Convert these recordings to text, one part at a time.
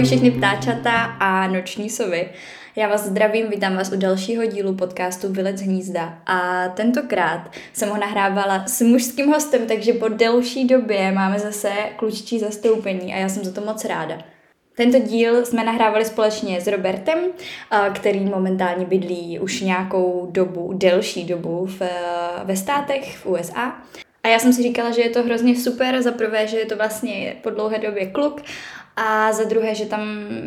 Ahoj všechny ptáčata a noční sovy. Já vás zdravím, vítám vás u dalšího dílu podcastu Vylec hnízda a tentokrát jsem ho nahrávala s mužským hostem, takže po delší době máme zase kluččí zastoupení a já jsem za to moc ráda. Tento díl jsme nahrávali společně s Robertem, který momentálně bydlí už nějakou dobu, delší dobu v, ve státech v USA. A já jsem si říkala, že je to hrozně super, za prvé, že je to vlastně po dlouhé době kluk a za druhé, že tam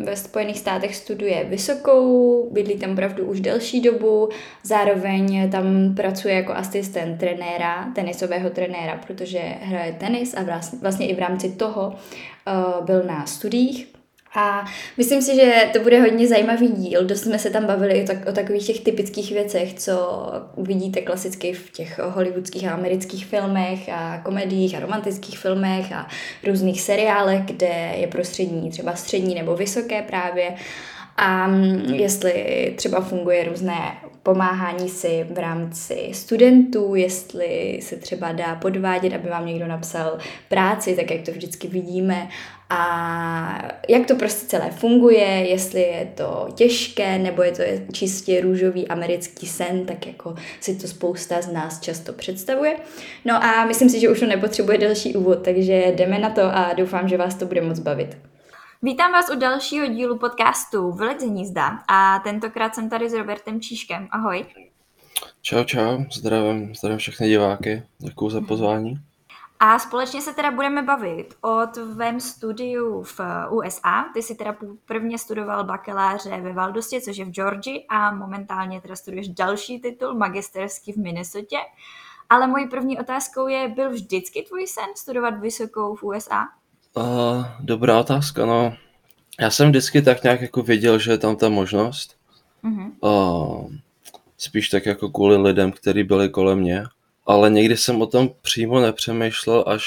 ve Spojených státech studuje vysokou, bydlí tam opravdu už delší dobu, zároveň tam pracuje jako asistent trenéra, tenisového trenéra, protože hraje tenis a vlastně, vlastně i v rámci toho uh, byl na studiích a myslím si, že to bude hodně zajímavý díl. Dost jsme se tam bavili o, tak, o takových těch typických věcech, co vidíte klasicky v těch hollywoodských a amerických filmech a komediích a romantických filmech a různých seriálech, kde je prostřední třeba střední nebo vysoké právě. A jestli třeba funguje různé pomáhání si v rámci studentů, jestli se třeba dá podvádět, aby vám někdo napsal práci, tak jak to vždycky vidíme, a jak to prostě celé funguje, jestli je to těžké, nebo je to čistě růžový americký sen, tak jako si to spousta z nás často představuje. No a myslím si, že už to nepotřebuje další úvod, takže jdeme na to a doufám, že vás to bude moc bavit. Vítám vás u dalšího dílu podcastu Vylec hnízda a tentokrát jsem tady s Robertem Číškem. Ahoj. Čau, čau, zdravím, zdravím všechny diváky, děkuji za pozvání. A společně se teda budeme bavit o tvém studiu v USA. Ty jsi teda prvně studoval bakaláře ve Valdostě, což je v Georgii a momentálně teda studuješ další titul, magisterský v Minnesotě. Ale mojí první otázkou je, byl vždycky tvůj sen studovat vysokou v USA? Uh, dobrá otázka, no. Já jsem vždycky tak nějak jako věděl, že je tam ta možnost. Uh-huh. Uh, spíš tak jako kvůli lidem, kteří byli kolem mě ale někdy jsem o tom přímo nepřemýšlel, až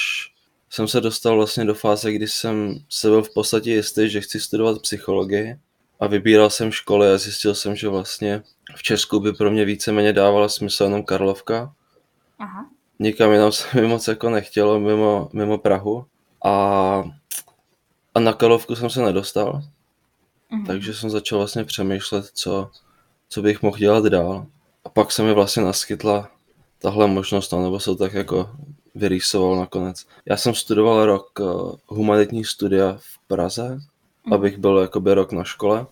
jsem se dostal vlastně do fáze, kdy jsem se byl v podstatě jistý, že chci studovat psychologii a vybíral jsem školy a zjistil jsem, že vlastně v Česku by pro mě víceméně dávala smysl jenom Karlovka. Aha. Nikam jinam se mi moc jako nechtělo mimo, mimo Prahu a, a na Karlovku jsem se nedostal. Mhm. Takže jsem začal vlastně přemýšlet, co, co bych mohl dělat dál. A pak se mi vlastně naskytla tahle možnost, no, nebo se to tak jako vyrýsoval nakonec. Já jsem studoval rok uh, humanitní studia v Praze, mm. abych byl jakoby rok na škole,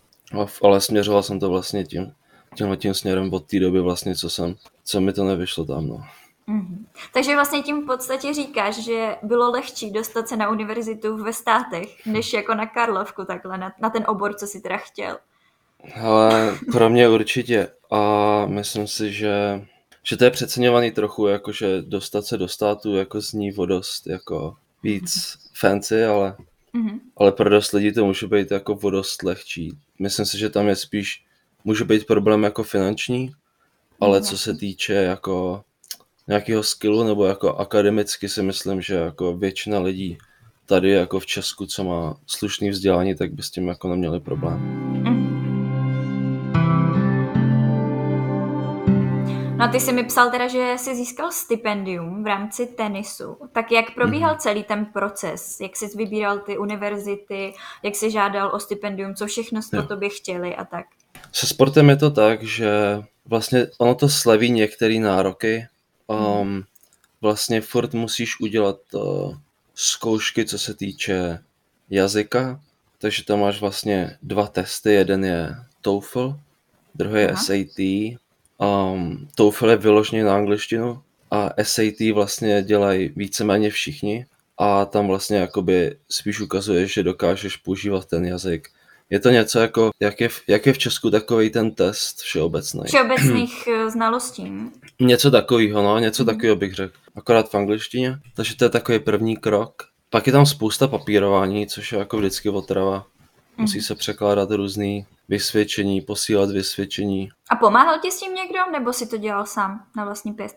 ale směřoval jsem to vlastně tím, tímhle tím směrem od té doby vlastně, co jsem, co mi to nevyšlo tam, no. Mm-hmm. Takže vlastně tím v podstatě říkáš, že bylo lehčí dostat se na univerzitu ve státech, než jako na Karlovku takhle, na, na ten obor, co si teda chtěl. Ale pro mě určitě a myslím si, že že to je přeceňovaný trochu, jakože dostat se do státu jako zní vodost jako víc mm-hmm. fancy, ale, mm-hmm. ale pro dost lidí to může být jako vodost lehčí. Myslím si, že tam je spíš, může být problém jako finanční, ale co se týče jako nějakého skillu nebo jako akademicky si myslím, že jako většina lidí tady jako v Česku, co má slušný vzdělání, tak by s tím jako neměli problém. Mm-hmm. No a ty jsi mi psal teda, že jsi získal stipendium v rámci tenisu. Tak jak probíhal mm-hmm. celý ten proces? Jak jsi vybíral ty univerzity? Jak jsi žádal o stipendium? Co všechno po tobě chtěli a tak? Se sportem je to tak, že vlastně ono to sleví některé nároky. Um, vlastně furt musíš udělat uh, zkoušky, co se týče jazyka, takže tam máš vlastně dva testy, jeden je TOEFL, druhý je Aha. SAT Um, TOEFL je vyloženě na angličtinu a SAT vlastně dělají víceméně všichni a tam vlastně jakoby spíš ukazuje, že dokážeš používat ten jazyk. Je to něco jako, jak je, v, jak je v Česku takový ten test všeobecný. Všeobecných eh, znalostí. Něco takového, no, něco mm. takového bych řekl. Akorát v angličtině. Takže to je takový první krok. Pak je tam spousta papírování, což je jako vždycky otrava. Musí se překládat různý vysvědčení, posílat vysvědčení. A pomáhal ti s tím někdo, nebo si to dělal sám na vlastní pěst?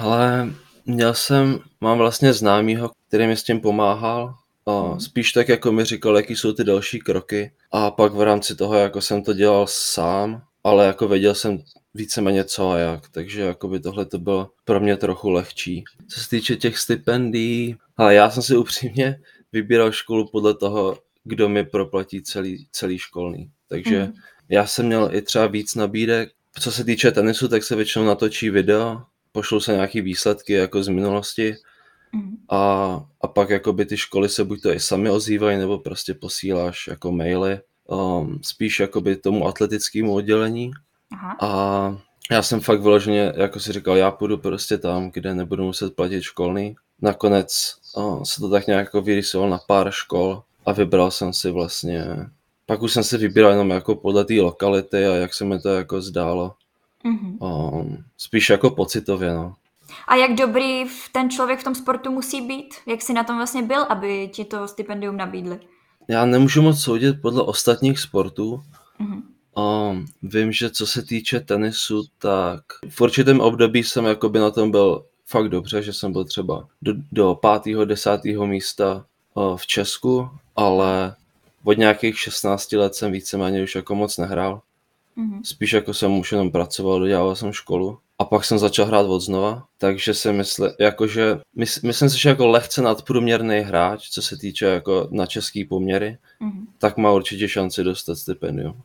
Ale měl jsem, mám vlastně známýho, který mi s tím pomáhal. A mhm. spíš tak jako mi říkal, jaký jsou ty další kroky. A pak v rámci toho, jako jsem to dělal sám, ale jako věděl jsem víceméně co a jak, takže jako by tohle to bylo pro mě trochu lehčí. Co se týče těch stipendií, ale já jsem si upřímně vybíral školu podle toho, kdo mi proplatí celý, celý školný. Takže mm. já jsem měl i třeba víc nabídek. Co se týče tenisu, tak se většinou natočí video, pošlou se nějaký výsledky jako z minulosti mm. a, a pak jakoby ty školy se buď to i sami ozývají, nebo prostě posíláš jako maily um, spíš jakoby tomu atletickému oddělení. Aha. A já jsem fakt vyloženě, jako si říkal, já půjdu prostě tam, kde nebudu muset platit školný. Nakonec o, se to tak nějak jako vyrysoval na pár škol a vybral jsem si vlastně, pak už jsem si vybíral jenom jako podle té lokality a jak se mi to jako zdálo. Mm-hmm. O, spíš jako pocitově, no. A jak dobrý ten člověk v tom sportu musí být? Jak jsi na tom vlastně byl, aby ti to stipendium nabídli? Já nemůžu moc soudit podle ostatních sportů, mm-hmm. Um, vím, že co se týče tenisu, tak v určitém období jsem jakoby na tom byl fakt dobře, že jsem byl třeba do, do pátého, desátého místa uh, v Česku, ale od nějakých 16 let jsem víceméně už jako moc nehrál. Mm-hmm. Spíš jako jsem už jenom pracoval, dodělal jsem školu. A pak jsem začal hrát od znova, takže si myslím, jakože, mys, myslím si, že jako lehce nadprůměrný hráč, co se týče jako na český poměry, mm-hmm. tak má určitě šanci dostat stipendium.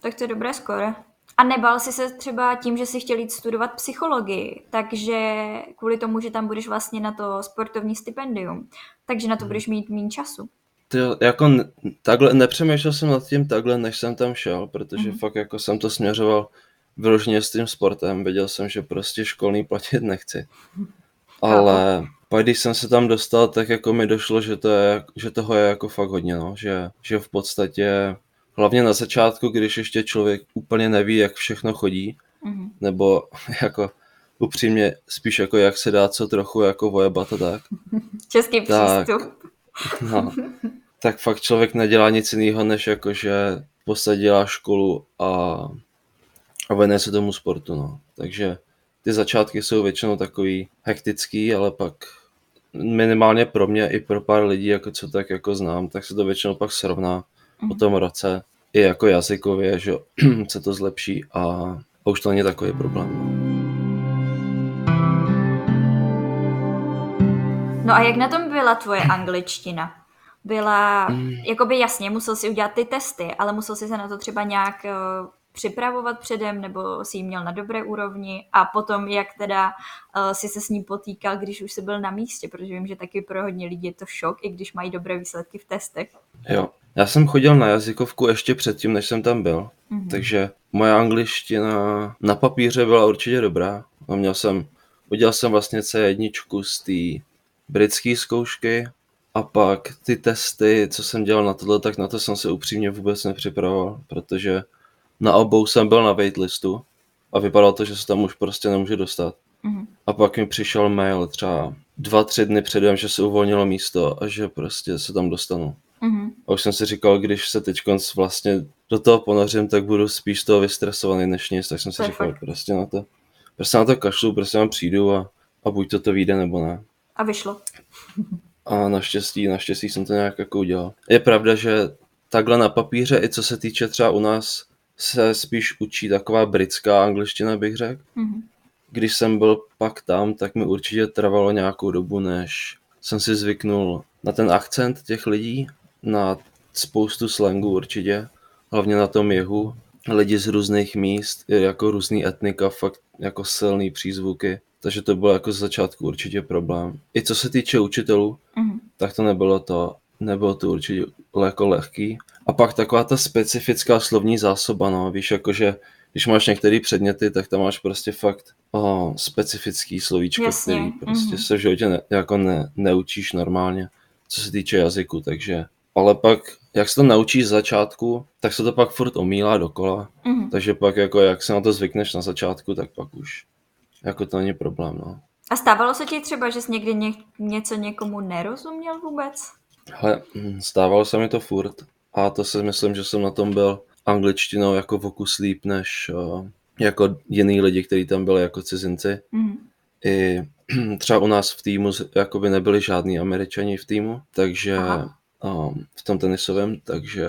Tak to je dobré skoro. A nebal jsi se třeba tím, že jsi chtěl jít studovat psychologii, takže kvůli tomu, že tam budeš vlastně na to sportovní stipendium, takže na to budeš mít méně času. Ty, jako takhle, nepřemýšlel jsem nad tím takhle, než jsem tam šel, protože mm-hmm. fakt jako jsem to směřoval vyloženě s tím sportem, věděl jsem, že prostě školní platit nechci. Ale pak když jsem se tam dostal, tak jako mi došlo, že, to je, že toho je jako fakt hodně, no. že, že v podstatě hlavně na začátku, když ještě člověk úplně neví, jak všechno chodí, mm-hmm. nebo jako upřímně spíš jako jak se dá co trochu jako vojebat a tak. Český tak, přístup. No, tak fakt člověk nedělá nic jiného, než jako, že v podstatě dělá školu a, a věnuje se tomu sportu, no. Takže ty začátky jsou většinou takový hektický, ale pak minimálně pro mě i pro pár lidí, jako co tak jako znám, tak se to většinou pak srovná po mhm. tom roce i jako jazykově, že se to zlepší a, a už to není takový problém. No a jak na tom byla tvoje angličtina? Byla, mm. jakoby jasně, musel si udělat ty testy, ale musel si se na to třeba nějak uh, připravovat předem, nebo si ji měl na dobré úrovni a potom, jak teda uh, si se s ní potýkal, když už jsi byl na místě, protože vím, že taky pro hodně lidí je to šok, i když mají dobré výsledky v testech. Jo, já jsem chodil na jazykovku ještě předtím, než jsem tam byl, mm-hmm. takže moje angličtina na papíře byla určitě dobrá. A měl jsem, udělal jsem vlastně C1 z té britské zkoušky a pak ty testy, co jsem dělal na tohle, tak na to jsem se upřímně vůbec nepřipravoval, protože na obou jsem byl na waitlistu a vypadalo to, že se tam už prostě nemůže dostat. Mm-hmm. A pak mi přišel mail třeba dva, tři dny předem, že se uvolnilo místo a že prostě se tam dostanu. Mm-hmm. A už jsem si říkal, když se teď vlastně do toho ponořím, tak budu spíš z toho vystresovaný než nic, tak jsem si Perfect. říkal, prostě na to, prostě na to kašlu, prostě tam přijdu a, a buď to to vyjde nebo ne. A vyšlo. A naštěstí, naštěstí jsem to nějak jako udělal. Je pravda, že takhle na papíře, i co se týče třeba u nás, se spíš učí taková britská angličtina, bych řekl. Mm-hmm. Když jsem byl pak tam, tak mi určitě trvalo nějakou dobu, než jsem si zvyknul na ten akcent těch lidí na spoustu slangu určitě, hlavně na tom jihu. Lidi z různých míst, jako různý etnika, fakt jako silný přízvuky. Takže to bylo jako z začátku určitě problém. I co se týče učitelů, mm-hmm. tak to nebylo to, nebylo to určitě jako lehký. A pak taková ta specifická slovní zásoba, no, víš, jakože když máš některé předměty, tak tam máš prostě fakt oh, specifický slovíčko, Jasně. který prostě mm-hmm. se v životě ne, jako ne, neučíš normálně, co se týče jazyku, takže ale pak, jak se to naučíš z začátku, tak se to pak furt omílá dokola. Mm-hmm. Takže pak jako jak se na to zvykneš na začátku, tak pak už jako to není problém, no. A stávalo se ti třeba, že jsi někdy ně, něco někomu nerozuměl vůbec? Hele, hm, stávalo se mi to furt. A to si myslím, že jsem na tom byl angličtinou jako v okus líp, než uh, jako jiný lidi, kteří tam byli jako cizinci. Mm-hmm. I třeba u nás v týmu by nebyli žádní američani v týmu, takže Aha um, v tom tenisovém, takže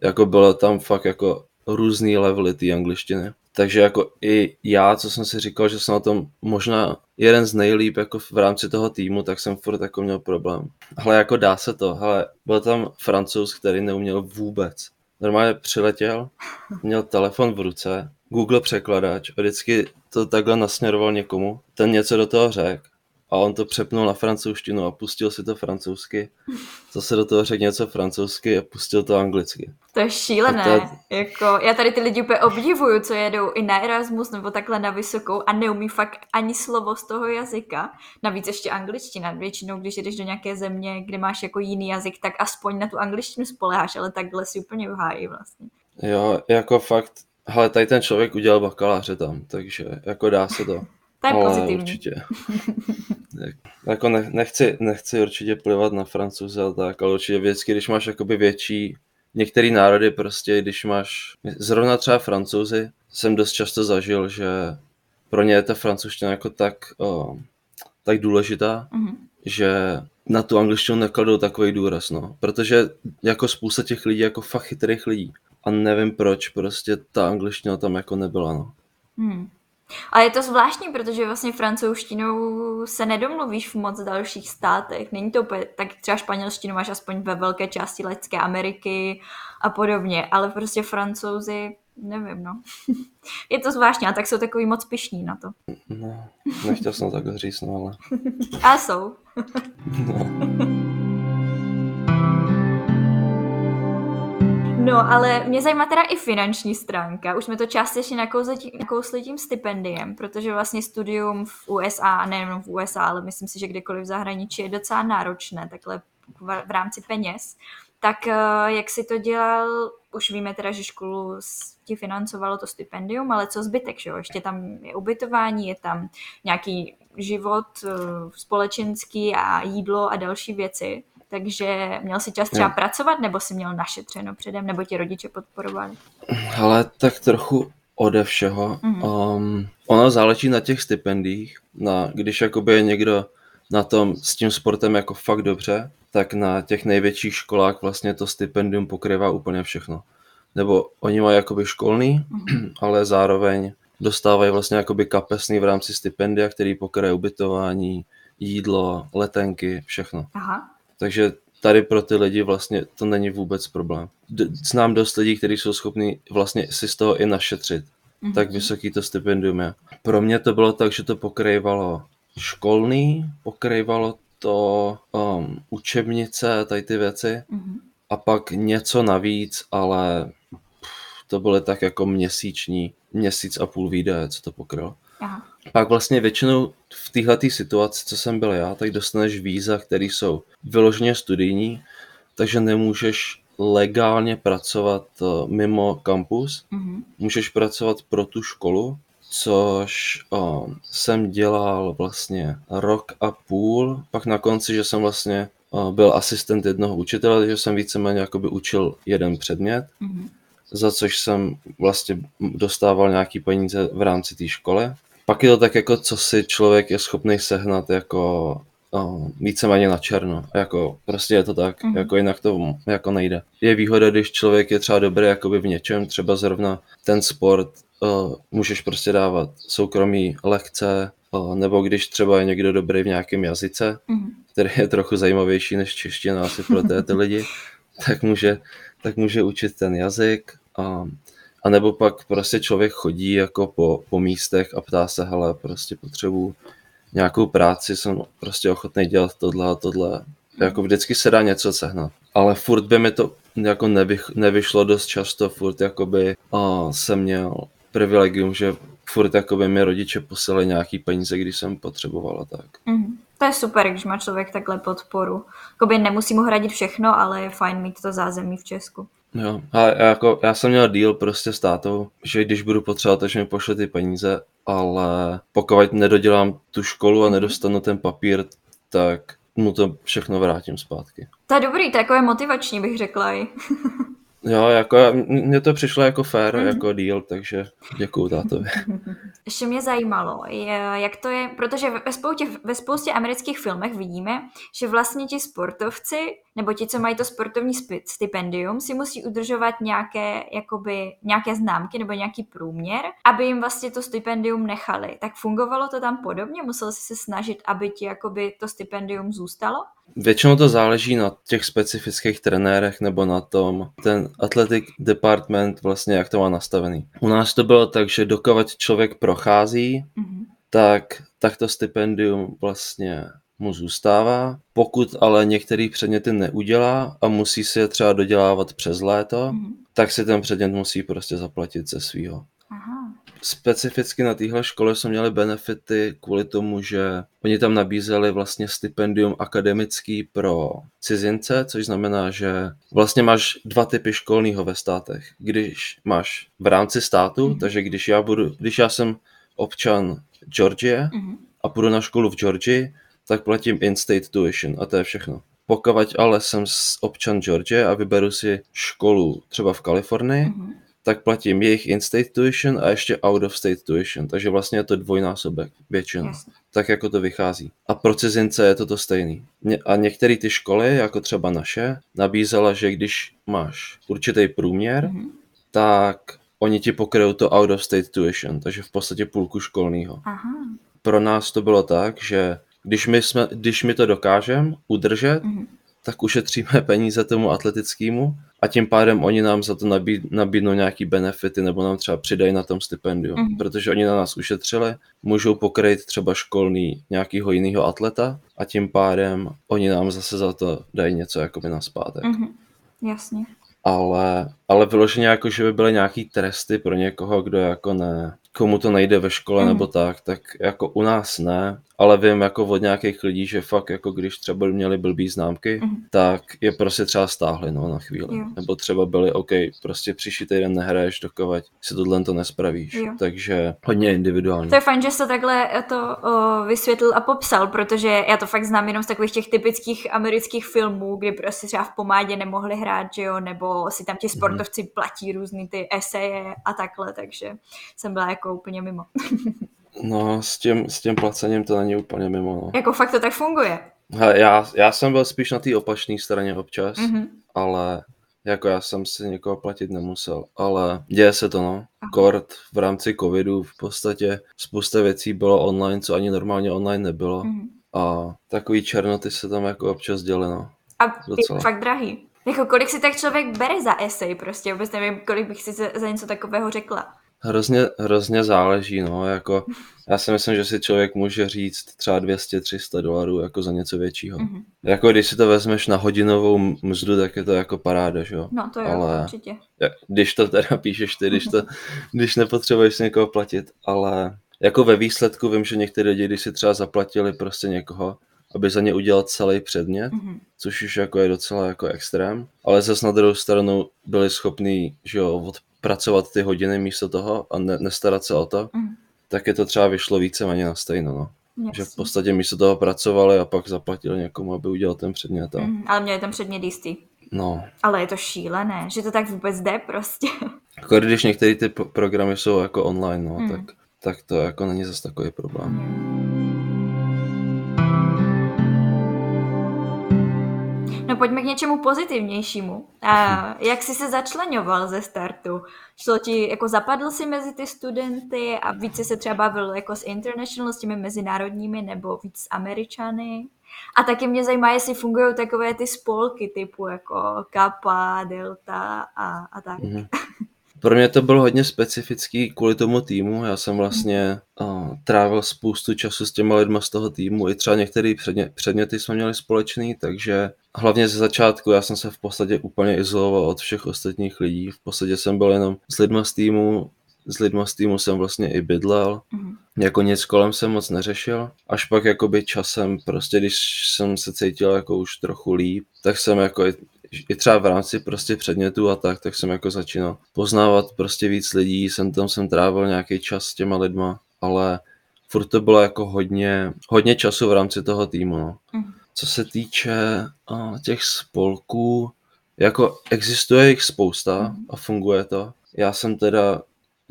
jako bylo tam fakt jako různý levely té angličtiny. Takže jako i já, co jsem si říkal, že jsem na tom možná jeden z nejlíp jako v rámci toho týmu, tak jsem furt jako měl problém. Ale jako dá se to, ale byl tam francouz, který neuměl vůbec. Normálně přiletěl, měl telefon v ruce, Google překladač a vždycky to takhle nasměroval někomu, ten něco do toho řekl a on to přepnul na francouzštinu a pustil si to francouzsky. Zase do toho řekl něco francouzsky a pustil to anglicky. To je šílené. To... Jako, já tady ty lidi úplně obdivuju, co jedou i na Erasmus nebo takhle na vysokou a neumí fakt ani slovo z toho jazyka. Navíc ještě angličtina. Většinou, když jdeš do nějaké země, kde máš jako jiný jazyk, tak aspoň na tu angličtinu spoleháš, ale takhle si úplně vhájí vlastně. Jo, jako fakt, ale tady ten člověk udělal bakaláře tam, takže jako dá se to. To je ale pozitivní. Určitě. jako ne, nechci, nechci určitě plivat na francouze ale tak, ale určitě vždycky, když máš jakoby větší, některé národy prostě, když máš, zrovna třeba francouzi, jsem dost často zažil, že pro ně je ta francouzština jako tak, o, tak důležitá, mm-hmm. že na tu angličtinu nekladou takový důraz, no. Protože jako spousta těch lidí, jako fakt chytrých lidí. A nevím proč, prostě ta angličtina tam jako nebyla, no. Hmm. Ale je to zvláštní, protože vlastně francouzštinou se nedomluvíš v moc dalších státech. Není to úplně, tak třeba španělštinu máš aspoň ve velké části Latinské Ameriky a podobně, ale prostě francouzi, nevím, no. je to zvláštní, a tak jsou takový moc pišní na to. No, nechtěl jsem takhle říct, no ale... a jsou. no. No, ale mě zajímá teda i finanční stránka. Už jsme to částečně nakousli tím, nakousli tím stipendiem, protože vlastně studium v USA, nejenom v USA, ale myslím si, že kdekoliv v zahraničí je docela náročné, takhle v rámci peněz. Tak eh, jak si to dělal, už víme teda, že školu ti financovalo to stipendium, ale co zbytek, že jo? Ještě tam je ubytování, je tam nějaký život eh, společenský a jídlo a další věci. Takže měl si čas třeba pracovat, nebo si měl našetřeno předem, nebo ti rodiče podporovali? Ale tak trochu ode všeho. Mm-hmm. Um, ono záleží na těch stipendích. Na, když jakoby je někdo na tom s tím sportem jako fakt dobře, tak na těch největších školách vlastně to stipendium pokrývá úplně všechno. Nebo oni mají jakoby školný, mm-hmm. ale zároveň dostávají vlastně jakoby kapesný v rámci stipendia, který pokryje ubytování, jídlo, letenky, všechno. Aha. Takže tady pro ty lidi vlastně to není vůbec problém. D- znám dost lidí, kteří jsou schopni vlastně si z toho i našetřit. Mm-hmm. Tak vysoký to stipendium je. Pro mě to bylo tak, že to pokrývalo školný, pokrývalo to um, učebnice, tady ty věci. Mm-hmm. A pak něco navíc, ale to byly tak jako měsíční, měsíc a půl výdaje, co to pokrylo. Aha. Pak vlastně většinou v této situaci, co jsem byl já, tak dostaneš víza, které jsou vyloženě studijní, takže nemůžeš legálně pracovat eh, mimo kampus. Mm-hmm. Můžeš pracovat pro tu školu, což o, eh, jsem dělal vlastně rok a půl. Pak na konci, že jsem vlastně o, eh, byl asistent jednoho učitele, takže jsem víceméně jakoby učil jeden předmět. Mm-hmm za což jsem vlastně dostával nějaký peníze v rámci té školy. Pak je to tak jako, co si člověk je schopný sehnat jako uh, víceméně na černo. Jako, prostě je to tak, mm-hmm. jako jinak to jako nejde. Je výhoda, když člověk je třeba dobrý jakoby v něčem, třeba zrovna ten sport, uh, můžeš prostě dávat soukromí lekce, uh, nebo když třeba je někdo dobrý v nějakém jazyce, mm-hmm. který je trochu zajímavější než čeština asi pro ty lidi, tak může, tak může učit ten jazyk. Uh, a nebo pak prostě člověk chodí jako po, po místech a ptá se, hele, prostě potřebuji nějakou práci, jsem prostě ochotný dělat tohle a tohle. Jako vždycky se dá něco sehnat. Ale furt by mi to jako nevych, nevyšlo dost často, furt jakoby a jsem měl privilegium, že furt jakoby mi rodiče posílali nějaký peníze, když jsem potřebovala tak. Mm. To je super, když má člověk takhle podporu. Jakoby nemusí mu hradit všechno, ale je fajn mít to zázemí v Česku. Jo, a jako, já jsem měl deal prostě s tátou, že když budu potřebovat, takže mi pošle ty peníze, ale pokud nedodělám tu školu a nedostanu ten papír, tak mu to všechno vrátím zpátky. To je dobrý, to je jako je motivační, bych řekla. Jo, jako mně to přišlo jako fair, mm. jako deal, takže děkuju tátovi. Ještě mě zajímalo, jak to je, protože ve spoustě, ve spoustě amerických filmech vidíme, že vlastně ti sportovci, nebo ti, co mají to sportovní stipendium, si musí udržovat nějaké, jakoby, nějaké známky nebo nějaký průměr, aby jim vlastně to stipendium nechali. Tak fungovalo to tam podobně? Musel si se snažit, aby ti jakoby to stipendium zůstalo? Většinou to záleží na těch specifických trenérech nebo na tom, ten athletic department vlastně jak to má nastavený. U nás to bylo tak, že dokovat člověk prochází, mm-hmm. tak, tak to stipendium vlastně mu zůstává. Pokud ale některý předměty neudělá a musí si je třeba dodělávat přes léto, mm-hmm. tak si ten předmět musí prostě zaplatit ze svýho. Aha specificky na téhle škole jsme měli benefity kvůli tomu, že oni tam nabízeli vlastně stipendium akademický pro cizince, což znamená, že vlastně máš dva typy školního ve státech. Když máš v rámci státu, mm-hmm. takže když já budu, když já jsem občan Georgie mm-hmm. a půjdu na školu v Georgii, tak platím in-state tuition a to je všechno. Pokud ale jsem občan Georgie a vyberu si školu třeba v Kalifornii, mm-hmm tak platím jejich in-state tuition a ještě out-of-state tuition, takže vlastně je to dvojnásobek většinou. Jasně. Tak jako to vychází. A pro cizince je to to stejný. A některé ty školy, jako třeba naše, nabízela, že když máš určitý průměr, mm-hmm. tak oni ti pokryjou to out-of-state tuition, takže v podstatě půlku školního. Pro nás to bylo tak, že když my, jsme, když my to dokážeme udržet, mm-hmm tak ušetříme peníze tomu atletickému a tím pádem oni nám za to nabíd, nabídnou nějaký benefity nebo nám třeba přidají na tom stipendiu, mm. protože oni na nás ušetřili, můžou pokrýt třeba školný nějakého jiného atleta a tím pádem oni nám zase za to dají něco jakoby na zpátek. Mm-hmm. Jasně. Ale, ale vyloženě jako, že by byly nějaký tresty pro někoho, kdo jako ne, komu to nejde ve škole mm. nebo tak, tak jako u nás ne, ale vím jako od nějakých lidí, že fakt jako když třeba měli blbý známky, mm. tak je prostě třeba stáhli no, na chvíli. Jo. Nebo třeba byli, OK, prostě příští týden nehraješ, dokovat si tohle to nespravíš. Jo. Takže hodně individuální. To je fajn, že jsi to takhle to o, vysvětlil a popsal, protože já to fakt znám jenom z takových těch typických amerických filmů, kdy prostě třeba v pomádě nemohli hrát, že jo, nebo si tam ti mhm. sportovci mm. platí různý ty eseje a takhle, takže jsem byla jako úplně mimo. No, s tím, s tím placením to není úplně mimo. No. Jako fakt to tak funguje? He, já, já jsem byl spíš na té opačné straně občas, mm-hmm. ale jako já jsem si někoho platit nemusel, ale děje se to, no. Aha. Kort v rámci covidu v podstatě spousta věcí bylo online, co ani normálně online nebylo. Mm-hmm. A takový černoty se tam jako občas děly, no. A Docela. je fakt drahý. Jako kolik si tak člověk bere za esej prostě, vůbec nevím, kolik bych si za, za něco takového řekla. Hrozně, hrozně záleží, no, jako já si myslím, že si člověk může říct třeba 200-300 dolarů jako za něco většího. Mm-hmm. Jako když si to vezmeš na hodinovou mzdu, tak je to jako paráda, že jo? No to je ale, určitě. Když to teda píšeš ty, když, to, když nepotřebuješ někoho platit, ale jako ve výsledku vím, že některé lidi, když si třeba zaplatili prostě někoho, aby za ně udělal celý předmět, mm-hmm. což už jako je docela jako extrém, ale zase na druhou stranu byli schopní, že jo, od pracovat ty hodiny místo toho a ne, nestarat se o to, mm. tak je to třeba vyšlo víceméně na stejno, no. Jasný. Že v podstatě místo toho pracovali a pak zaplatili někomu, aby udělal ten předmět. A... Mm, ale měli ten předmět jistý. No. Ale je to šílené, že to tak vůbec jde prostě. Jako když některé ty programy jsou jako online, no, mm. tak, tak to jako není zase takový problém. Mm. No pojďme k něčemu pozitivnějšímu. A jak jsi se začlenoval ze startu? Šlo ti, jako zapadl si mezi ty studenty a více se třeba bavil jako s international, s těmi mezinárodními nebo víc s Američany? A taky mě zajímá, jestli fungují takové ty spolky typu jako Kappa, Delta a, a tak. Mm-hmm. Pro mě to bylo hodně specifický kvůli tomu týmu. Já jsem vlastně uh, trávil spoustu času s těma lidma z toho týmu. I třeba některé předmě- předměty jsme měli společný, takže hlavně ze začátku já jsem se v podstatě úplně izoloval od všech ostatních lidí. V podstatě jsem byl jenom s lidma z týmu, s lidma z týmu jsem vlastně i bydlel. Mm-hmm. Jako nic kolem jsem moc neřešil. Až pak jakoby časem, prostě když jsem se cítil jako už trochu líp, tak jsem jako i, třeba v rámci prostě předmětů a tak, tak jsem jako začínal poznávat prostě víc lidí, jsem tam jsem trávil nějaký čas s těma lidma, ale furt to bylo jako hodně, hodně času v rámci toho týmu, no. Mm. Co se týče uh, těch spolků, jako existuje jich spousta a funguje to. Já jsem teda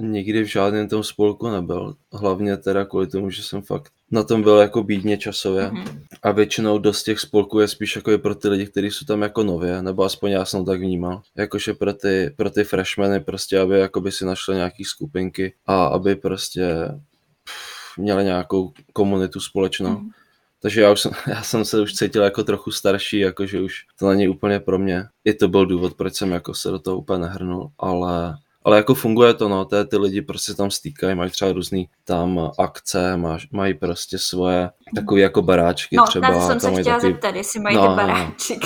nikdy v žádném tom spolku nebyl. Hlavně teda kvůli tomu, že jsem fakt na tom byl jako bídně časově. Mm-hmm. A většinou dost těch spolků je spíš jako pro ty lidi, kteří jsou tam jako nově, nebo aspoň já jsem tak vnímal. Jakože pro ty, pro ty freshmeny prostě, aby jakoby si našli nějaký skupinky a aby prostě pff, měli nějakou komunitu společnou. Mm-hmm. Takže já, už jsem, já jsem se už cítil jako trochu starší, jakože už to není úplně pro mě. I to byl důvod, proč jsem jako se do toho úplně nehrnul, ale ale jako funguje to, no, ty, ty lidi prostě tam stýkají, mají třeba různý tam akce, máš, mají prostě svoje takové jako baráčky no, třeba. No, jsem se chtěla takový... zeptat, jestli mají no, ty baráčky.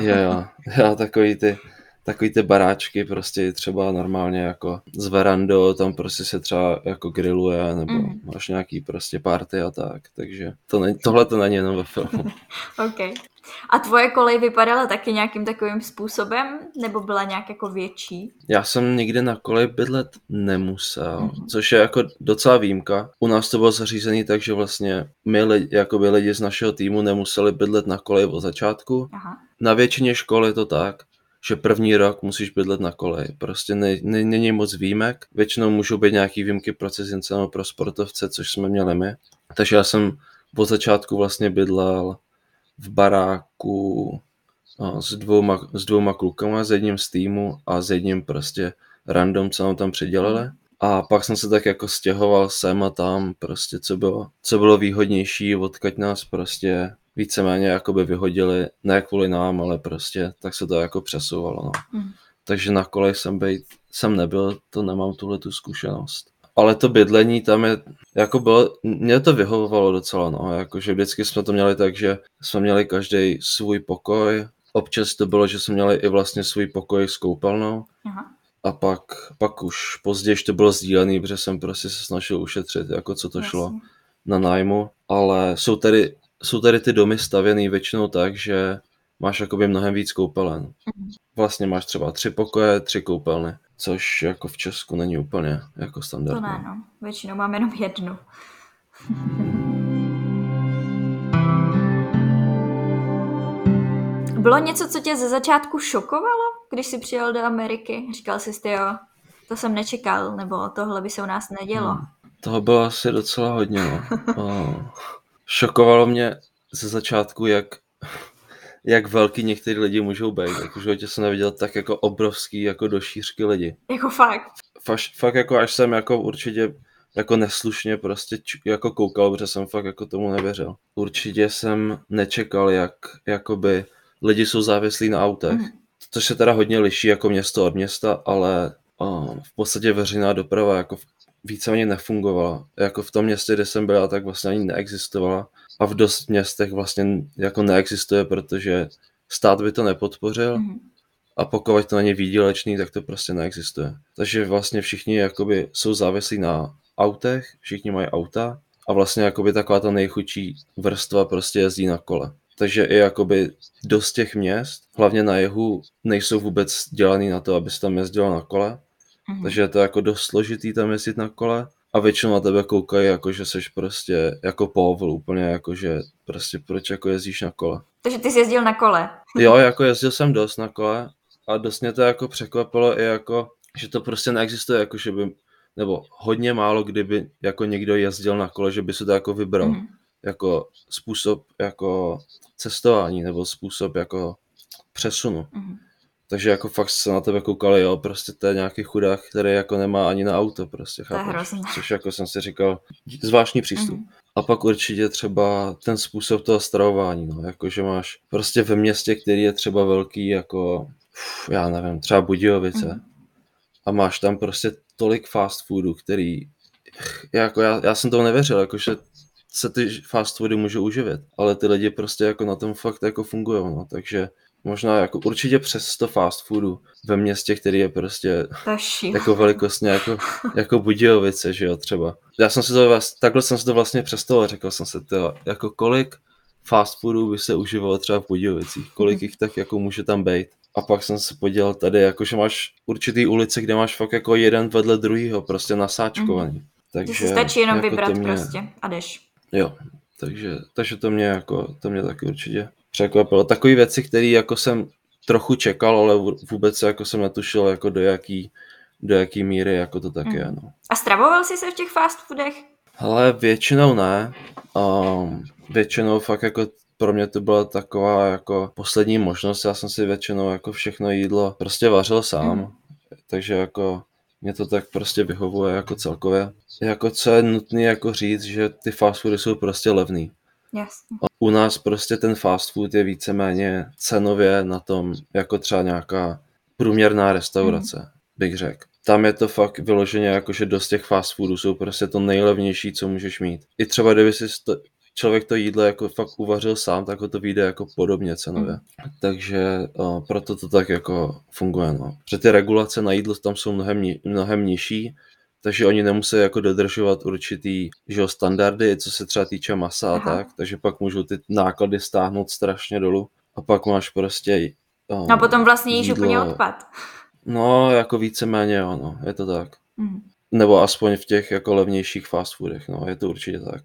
Jo, jo, jo, takový ty, takový ty baráčky prostě třeba normálně jako z verando, tam prostě se třeba jako grilluje, nebo mm. máš nějaký prostě party a tak, takže to není, tohle to není jenom ve filmu. OK. A tvoje kolej vypadala taky nějakým takovým způsobem, nebo byla nějak jako větší? Já jsem nikdy na kolej bydlet nemusel, mm-hmm. což je jako docela výjimka. U nás to bylo zařízený tak, že vlastně my lidi, jakoby lidi z našeho týmu nemuseli bydlet na kolej od začátku. Aha. Na většině škol je to tak, že první rok musíš bydlet na koleji. Prostě ne, ne, není moc výjimek. Většinou můžou být nějaký výjimky pro cizince nebo pro sportovce, což jsme měli my. Takže já jsem od začátku vlastně bydlel v baráku s dvouma, s dvouma klukama, s jedním z týmu a s jedním prostě random, co nám tam přidělali. A pak jsem se tak jako stěhoval sem a tam, prostě co bylo, co bylo výhodnější, odkaď nás prostě víceméně jakoby vyhodili, ne kvůli nám, ale prostě tak se to jako přesouvalo. No. Mm. Takže na kolej jsem, bejt, jsem nebyl, to nemám tuhle tu zkušenost. Ale to bydlení tam je, jako bylo, mě to vyhovovalo docela, no, jakože vždycky jsme to měli tak, že jsme měli každý svůj pokoj, občas to bylo, že jsme měli i vlastně svůj pokoj s koupelnou, Aha. a pak, pak už později to bylo sdílený, protože jsem prostě se snažil ušetřit, jako co to Jasně. šlo na nájmu, ale jsou tady jsou tady ty domy stavěný většinou tak, že máš jakoby mnohem víc koupelen. Mhm. Vlastně máš třeba tři pokoje, tři koupelny, což jako v Česku není úplně jako standardní. To ne, no. Většinou mám jenom jednu. Bylo něco, co tě ze začátku šokovalo, když jsi přijel do Ameriky? Říkal jsi ty, jo, to jsem nečekal, nebo tohle by se u nás nedělo. Hmm. Toho bylo asi docela hodně, no. oh šokovalo mě ze začátku, jak, jak velký některý lidi můžou být. Jako v životě jsem neviděl tak jako obrovský, jako do šířky lidi. Jako fakt. Faž, fakt jako až jsem jako určitě jako neslušně prostě č, jako koukal, protože jsem fakt jako tomu nevěřil. Určitě jsem nečekal, jak jakoby lidi jsou závislí na autech. Mm. Což se teda hodně liší jako město od města, ale um, v podstatě veřejná doprava jako víceméně nefungovala. Jako v tom městě, kde jsem byla, tak vlastně ani neexistovala. A v dost městech vlastně jako neexistuje, protože stát by to nepodpořil. Mm-hmm. A pokud to není výdělečný, tak to prostě neexistuje. Takže vlastně všichni jakoby jsou závislí na autech, všichni mají auta a vlastně jakoby taková ta nejchudší vrstva prostě jezdí na kole. Takže i jakoby dost těch měst, hlavně na jihu, nejsou vůbec dělaný na to, aby se tam jezdilo na kole. Mm-hmm. Takže je to jako dost složitý tam jezdit na kole a většinou na tebe koukají jako, že jsi prostě jako povol úplně jako, že prostě proč jako jezdíš na kole. Takže ty jsi jezdil na kole. jo, jako jezdil jsem dost na kole a dost mě to jako překvapilo i jako, že to prostě neexistuje, jako že by, nebo hodně málo kdyby jako někdo jezdil na kole, že by se to jako vybral. Mm-hmm. Jako způsob jako cestování nebo způsob jako přesunu. Mm-hmm. Takže jako fakt se na tebe koukali, jo, prostě to je nějaký chudák, který jako nemá ani na auto, prostě, chápeš? Což jako jsem si říkal, zvláštní přístup. Mm-hmm. A pak určitě třeba ten způsob toho stravování, no, jako že máš prostě ve městě, který je třeba velký, jako, uf, já nevím, třeba Budějovice, mm-hmm. a máš tam prostě tolik fast foodu, který, jako já, já jsem toho nevěřil, jakože se ty fast foody můžou uživit, ale ty lidi prostě jako na tom fakt jako fungují, no, takže možná jako určitě přes 100 fast foodu ve městě, který je prostě jako velikostně jako, jako Budějovice, že jo, třeba. Já jsem si to, takhle jsem si to vlastně představil, řekl jsem si to, jako kolik fast foodů by se uživalo třeba v Budějovicích, kolik jich tak jako může tam být. A pak jsem se podělal tady, jakože máš určitý ulice, kde máš fakt jako jeden vedle druhého, prostě nasáčkovaný. Mm. Takže Ty stačí jenom jako vybrat mě, prostě a jdeš. Jo, takže, takže to mě jako, to mě taky určitě překvapilo. Takové věci, které jako jsem trochu čekal, ale vůbec jako jsem netušil, jako do jaký, do jaký míry jako to tak mm. je. Mhm. No. A stravoval jsi se v těch fast foodech? Ale většinou ne. Um, většinou fakt jako pro mě to byla taková jako poslední možnost. Já jsem si většinou jako všechno jídlo prostě vařil sám. Mm. Takže jako mě to tak prostě vyhovuje jako celkově. Jako co je nutné jako říct, že ty fast foody jsou prostě levný. Jasně. U nás prostě ten fast food je víceméně cenově na tom jako třeba nějaká průměrná restaurace, mm. bych řekl. Tam je to fakt vyloženě jako, že dost těch fast foodů jsou prostě to nejlevnější, co můžeš mít. I třeba kdyby si sto, člověk to jídlo jako fakt uvařil sám, tak ho to vyjde jako podobně cenově. Mm. Takže o, proto to tak jako funguje. No. Protože ty regulace na jídlo tam jsou mnohem, mnohem nižší, takže oni nemusí jako dodržovat určitý že jo, standardy, co se třeba týče masa Aha. a tak, takže pak můžou ty náklady stáhnout strašně dolů a pak máš prostě o, No a potom vlastně jíš úplně odpad. No, jako víceméně jo, no, je to tak. Mm. Nebo aspoň v těch jako levnějších fast foodech, no, je to určitě tak.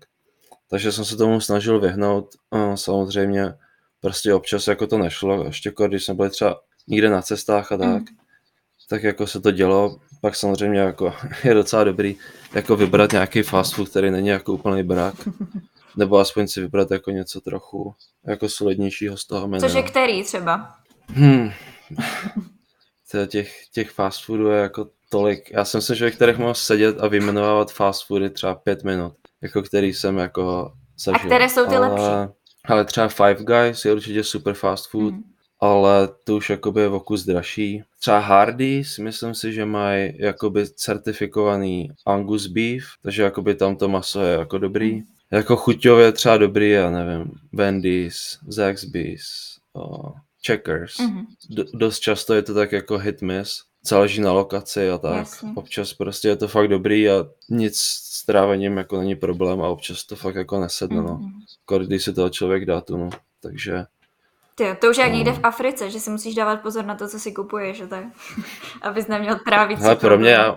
Takže jsem se tomu snažil vyhnout. A samozřejmě prostě občas jako to nešlo, ještě když jsme byli třeba někde na cestách a tak, mm. tak jako se to dělo. Pak samozřejmě jako je docela dobrý jako vybrat nějaký fast food, který není jako úplný brak. Nebo aspoň si vybrat jako něco trochu jako solidnějšího z toho menu. Což je který třeba? Hmm. těch, těch fast foodů je jako tolik. Já jsem se člověk, kterých mohl sedět a vyjmenovávat fast foody třeba pět minut jako který jsem jako zažil. A které jsou ty ale, lepší? Ale třeba Five Guys je určitě super fast food, mm. Ale to už jakoby je okus dražší. Třeba Hardee's, myslím si, že mají jakoby certifikovaný Angus beef, takže jakoby tam to maso je jako dobrý. Mm. Jako chuťově třeba dobrý, já nevím, Wendy's, Zaxby's, oh, Checkers. Mm-hmm. Do, dost často je to tak jako hit miss záleží na lokaci a tak. Jasně. Občas prostě je to fakt dobrý a nic s trávením jako není problém a občas to fakt jako nesedne, mm-hmm. no. Mhm. Když si toho člověk dá tu, no. Takže... Ty, to už jak no. někde v Africe, že si musíš dávat pozor na to, co si kupuješ, že tak? Abys neměl trávit Ale pro mě já,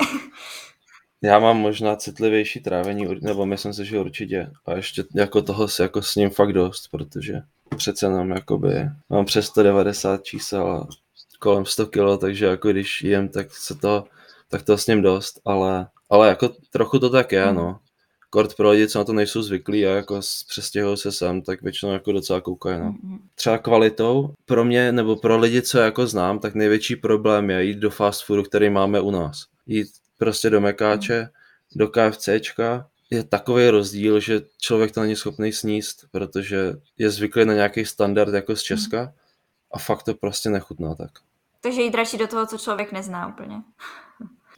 já mám možná citlivější trávení, nebo myslím si, že určitě. A ještě jako toho si jako s ním fakt dost, protože přece nám jakoby, mám přes 190 čísel a kolem 100 kg, takže jako když jem, tak se to, tak to s ním dost, ale, ale jako trochu to tak je, mm. no. Kort pro lidi, co na to nejsou zvyklí a jako přestěhují se sem, tak většinou jako docela koukají, no. Mm. Třeba kvalitou, pro mě nebo pro lidi, co jako znám, tak největší problém je jít do fast foodu, který máme u nás. Jít prostě do Mekáče, mm. do KFCčka, je takový rozdíl, že člověk to není schopný sníst, protože je zvyklý na nějaký standard jako z Česka mm. a fakt to prostě nechutná tak. Takže jít radši do toho, co člověk nezná úplně.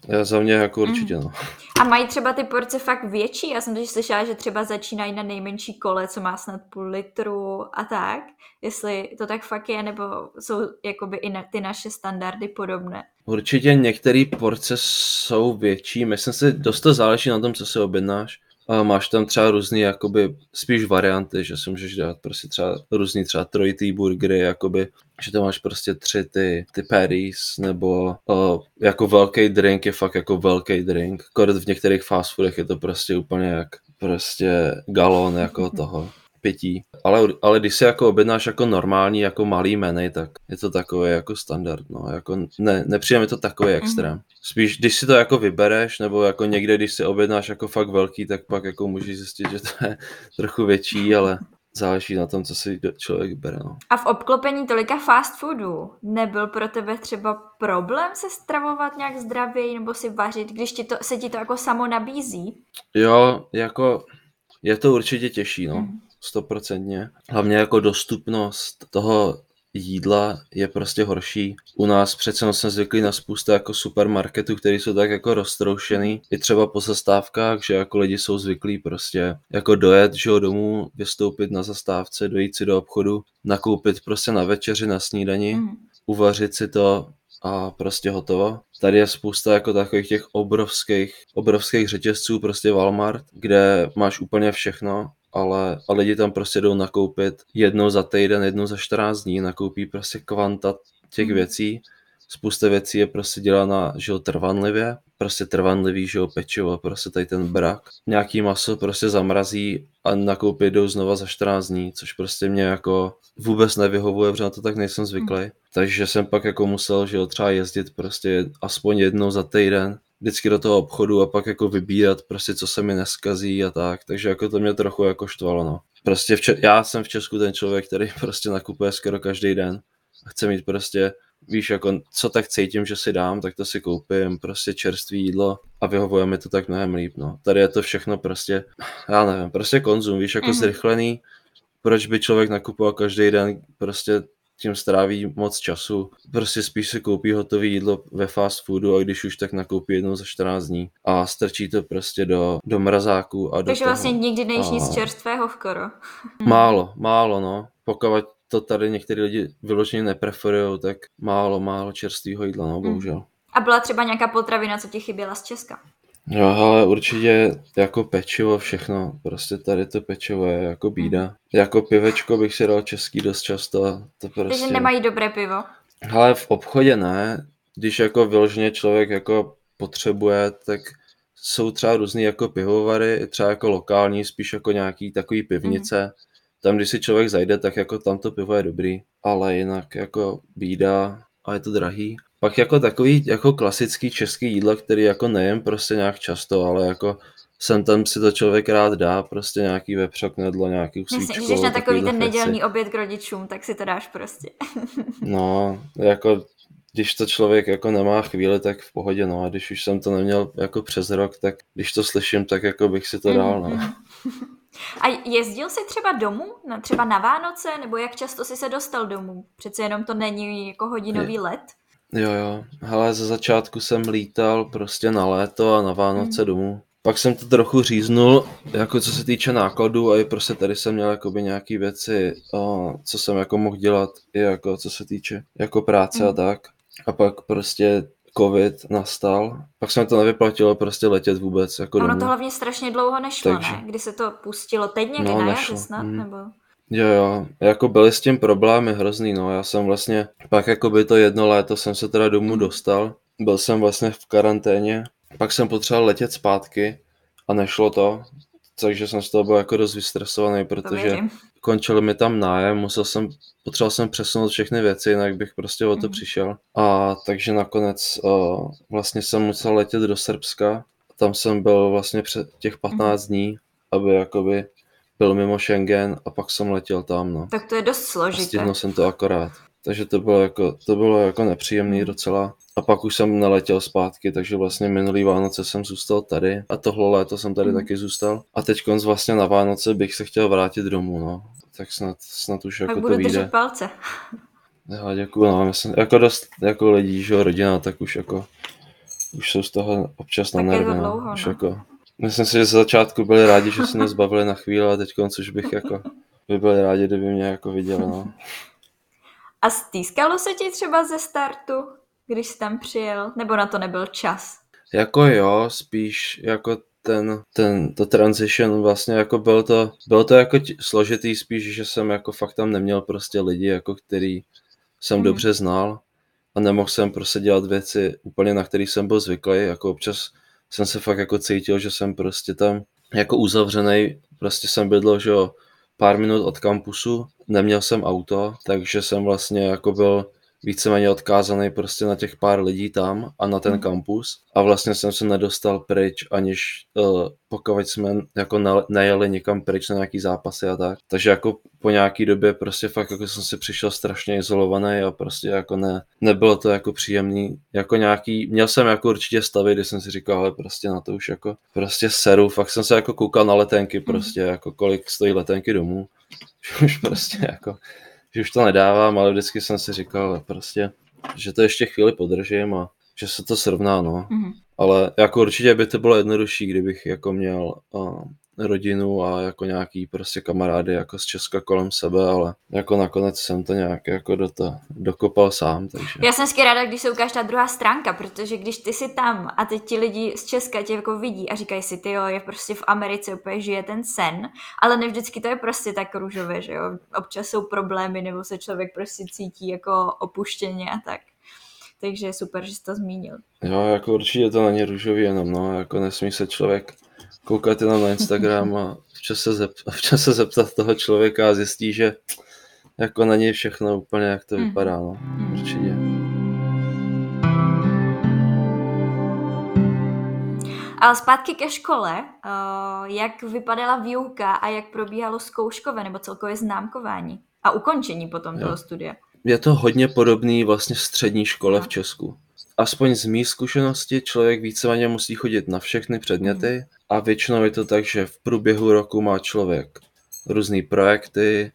Já za mě jako určitě, mm. no. A mají třeba ty porce fakt větší? Já jsem teď slyšela, že třeba začínají na nejmenší kole, co má snad půl litru a tak. Jestli to tak fakt je, nebo jsou jakoby i na, ty naše standardy podobné? Určitě některé porce jsou větší. Myslím si, dost to záleží na tom, co se objednáš. A máš tam třeba různý jakoby spíš varianty, že si můžeš dát prostě třeba různý třeba trojitý burgery, jakoby, že tam máš prostě tři ty, ty patties, nebo o, jako velký drink je fakt jako velký drink. Kort v některých fast foodech je to prostě úplně jak prostě galon jako toho pití. Ale, ale když si jako objednáš jako normální, jako malý menu, tak je to takové jako standard, no, jako ne, nepřijde mi to takový extrém. Spíš, když si to jako vybereš, nebo jako někde, když si objednáš jako fakt velký, tak pak jako můžeš zjistit, že to je trochu větší, ale záleží na tom, co si člověk bere. No. A v obklopení tolika fast foodů nebyl pro tebe třeba problém se stravovat nějak zdravěji nebo si vařit, když ti to, se ti to jako samo nabízí? Jo, jako je to určitě těžší, no. Hmm stoprocentně. Hlavně jako dostupnost toho jídla je prostě horší. U nás přece jsme zvyklí na spoustu jako supermarketů, které jsou tak jako roztroušený. I třeba po zastávkách, že jako lidi jsou zvyklí prostě jako dojet, že jo, domů, vystoupit na zastávce, dojít si do obchodu, nakoupit prostě na večeři, na snídani, mm. uvařit si to a prostě hotovo. Tady je spousta jako takových těch obrovských, obrovských řetězců, prostě Walmart, kde máš úplně všechno ale a lidi tam prostě jdou nakoupit jednou za týden, jednou za 14 dní, nakoupí prostě kvanta těch hmm. věcí. Spousta věcí je prostě dělána, že jo, trvanlivě, prostě trvanlivý, že jo, pečivo, prostě tady ten brak. Nějaký maso prostě zamrazí a nakoupit jdou znova za 14 dní, což prostě mě jako vůbec nevyhovuje, protože na to tak nejsem zvyklý. Mm. Takže jsem pak jako musel, že jo, třeba jezdit prostě aspoň jednou za týden vždycky do toho obchodu a pak jako vybírat prostě, co se mi neskazí a tak, takže jako to mě trochu jako štvalo, no. Prostě v Če- já jsem v Česku ten člověk, který prostě nakupuje skoro každý den a chce mít prostě, víš, jako co tak cítím, že si dám, tak to si koupím, prostě čerstvé jídlo a vyhovuje mi to tak mnohem líp, no. Tady je to všechno prostě, já nevím, prostě konzum, víš, jako mm-hmm. zrychlený, proč by člověk nakupoval každý den prostě tím stráví moc času. Prostě spíš si koupí hotové jídlo ve fast foodu a když už tak nakoupí jednou za 14 dní a strčí to prostě do, do mrazáku a do Takže vlastně nikdy nejsi nic čerstvého skoro. Málo, málo no. Pokud to tady některý lidi vyloženě nepreferují, tak málo, málo čerstvého jídla, no hmm. bohužel. A byla třeba nějaká potravina, co ti chyběla z Česka? Jo, ale určitě jako pečivo, všechno, prostě tady to pečivo je jako bída. Jako pivečko bych si dal český dost často, to prostě... Takže nemají dobré pivo? Ale v obchodě ne, když jako vyloženě člověk jako potřebuje, tak jsou třeba různý jako pivovary, třeba jako lokální, spíš jako nějaký takový pivnice. Mm. Tam, když si člověk zajde, tak jako tam to pivo je dobrý, ale jinak jako bída a je to drahý. Pak jako takový jako klasický český jídlo, který jako nejem prostě nějak často, ale jako sem tam si to člověk rád dá, prostě nějaký vepřok, nedlo, nějaký svíčku. Když jdeš na takový ten nedělní oběd k rodičům, tak si to dáš prostě. no, jako když to člověk jako nemá chvíli, tak v pohodě, no a když už jsem to neměl jako přes rok, tak když to slyším, tak jako bych si to dal, no. A jezdil jsi třeba domů, na, třeba na Vánoce, nebo jak často jsi se dostal domů? Přece jenom to není jako hodinový let. Jo, jo. Hele, ze začátku jsem lítal prostě na léto a na Vánoce mm. domů. Pak jsem to trochu říznul, jako co se týče nákladů a i prostě tady jsem měl jakoby nějaký věci, co jsem jako mohl dělat, i jako co se týče jako práce mm. a hmm. tak. A pak prostě covid nastal, pak se mi to nevyplatilo prostě letět vůbec jako Ono domů. to hlavně strašně dlouho nešlo, Takže... ne? Kdy se to pustilo? Teď někdy no, na jaře snad, mm. nebo? Jo, jo, jako byly s tím problémy hrozný, no, já jsem vlastně, pak jako by to jedno léto jsem se teda domů dostal, byl jsem vlastně v karanténě, pak jsem potřeboval letět zpátky a nešlo to, takže jsem z toho byl jako dost vystresovaný, protože končil mi tam nájem, musel jsem, potřeboval jsem přesunout všechny věci, jinak bych prostě o to mm. přišel. A takže nakonec uh, vlastně jsem musel letět do Srbska, tam jsem byl vlastně před těch 15 mm. dní, aby jakoby byl mimo Schengen a pak jsem letěl tam, no. Tak to je dost složité. Stihnul jsem to akorát. Takže to bylo jako, to bylo jako nepříjemný docela. A pak už jsem neletěl zpátky, takže vlastně minulý Vánoce jsem zůstal tady a tohle léto jsem tady mm. taky zůstal. A teď konc vlastně na Vánoce bych se chtěl vrátit domů, no. Tak snad, snad už jako to vyjde. palce. Já děkuju, no, myslím, jako dost jako lidí, že rodina, tak už jako, už jsou z toho občas na nervy, no. Už no. jako, Myslím si, že z začátku byli rádi, že se mě zbavili na chvíli, a teď už bych jako by byli rádi, kdyby mě jako viděli, no. A stýskalo se ti třeba ze startu, když jsi tam přijel, nebo na to nebyl čas? Jako jo, spíš jako ten, ten, to transition vlastně jako bylo to, bylo to jako t- složitý spíš, že jsem jako fakt tam neměl prostě lidi, jako který jsem mm. dobře znal a nemohl jsem prostě dělat věci úplně, na který jsem byl zvyklý, jako občas jsem se fakt jako cítil, že jsem prostě tam jako uzavřený, prostě jsem bydlel, že jo, pár minut od kampusu, neměl jsem auto, takže jsem vlastně jako byl víceméně odkázaný prostě na těch pár lidí tam a na ten mm. kampus a vlastně jsem se nedostal pryč, aniž uh, pokud jsme jako nejeli někam pryč na nějaký zápasy a tak. Takže jako po nějaký době prostě fakt jako jsem si přišel strašně izolovaný a prostě jako ne, nebylo to jako příjemný. Jako nějaký, měl jsem jako určitě stavy, kdy jsem si říkal, ale prostě na to už jako prostě seru, fakt jsem se jako koukal na letenky prostě, mm. jako kolik stojí letenky domů. už prostě jako že už to nedávám, ale vždycky jsem si říkal prostě, že to ještě chvíli podržím a že se to srovná, no. Mm-hmm. Ale jako určitě by to bylo jednodušší, kdybych jako měl uh, rodinu a jako nějaký prostě kamarády jako z Česka kolem sebe, ale jako nakonec jsem to nějak jako do to dokopal sám, takže. Já jsem skvěle ráda, když se ukáže ta druhá stránka, protože když ty jsi tam a teď ti lidi z Česka tě jako vidí a říkají si, ty jo, je prostě v Americe úplně žije ten sen, ale ne vždycky to je prostě tak růžové, že jo, občas jsou problémy nebo se člověk prostě cítí jako opuštěně a tak takže je super, že jsi to zmínil. Jo, jako určitě to není růžový jenom, no, jako nesmí se člověk koukat jenom na Instagram a včas se, zep, včas se zeptat toho člověka a zjistí, že jako na něj všechno úplně, jak to mm. vypadá, no, mm. určitě. Ale zpátky ke škole, jak vypadala výuka a jak probíhalo zkouškové nebo celkově známkování a ukončení potom jo. toho studia? Je to hodně podobný vlastně střední škole no. v Česku. Aspoň z mých zkušenosti člověk víceméně musí chodit na všechny předměty mm. A většinou je to tak, že v průběhu roku má člověk různé projekty,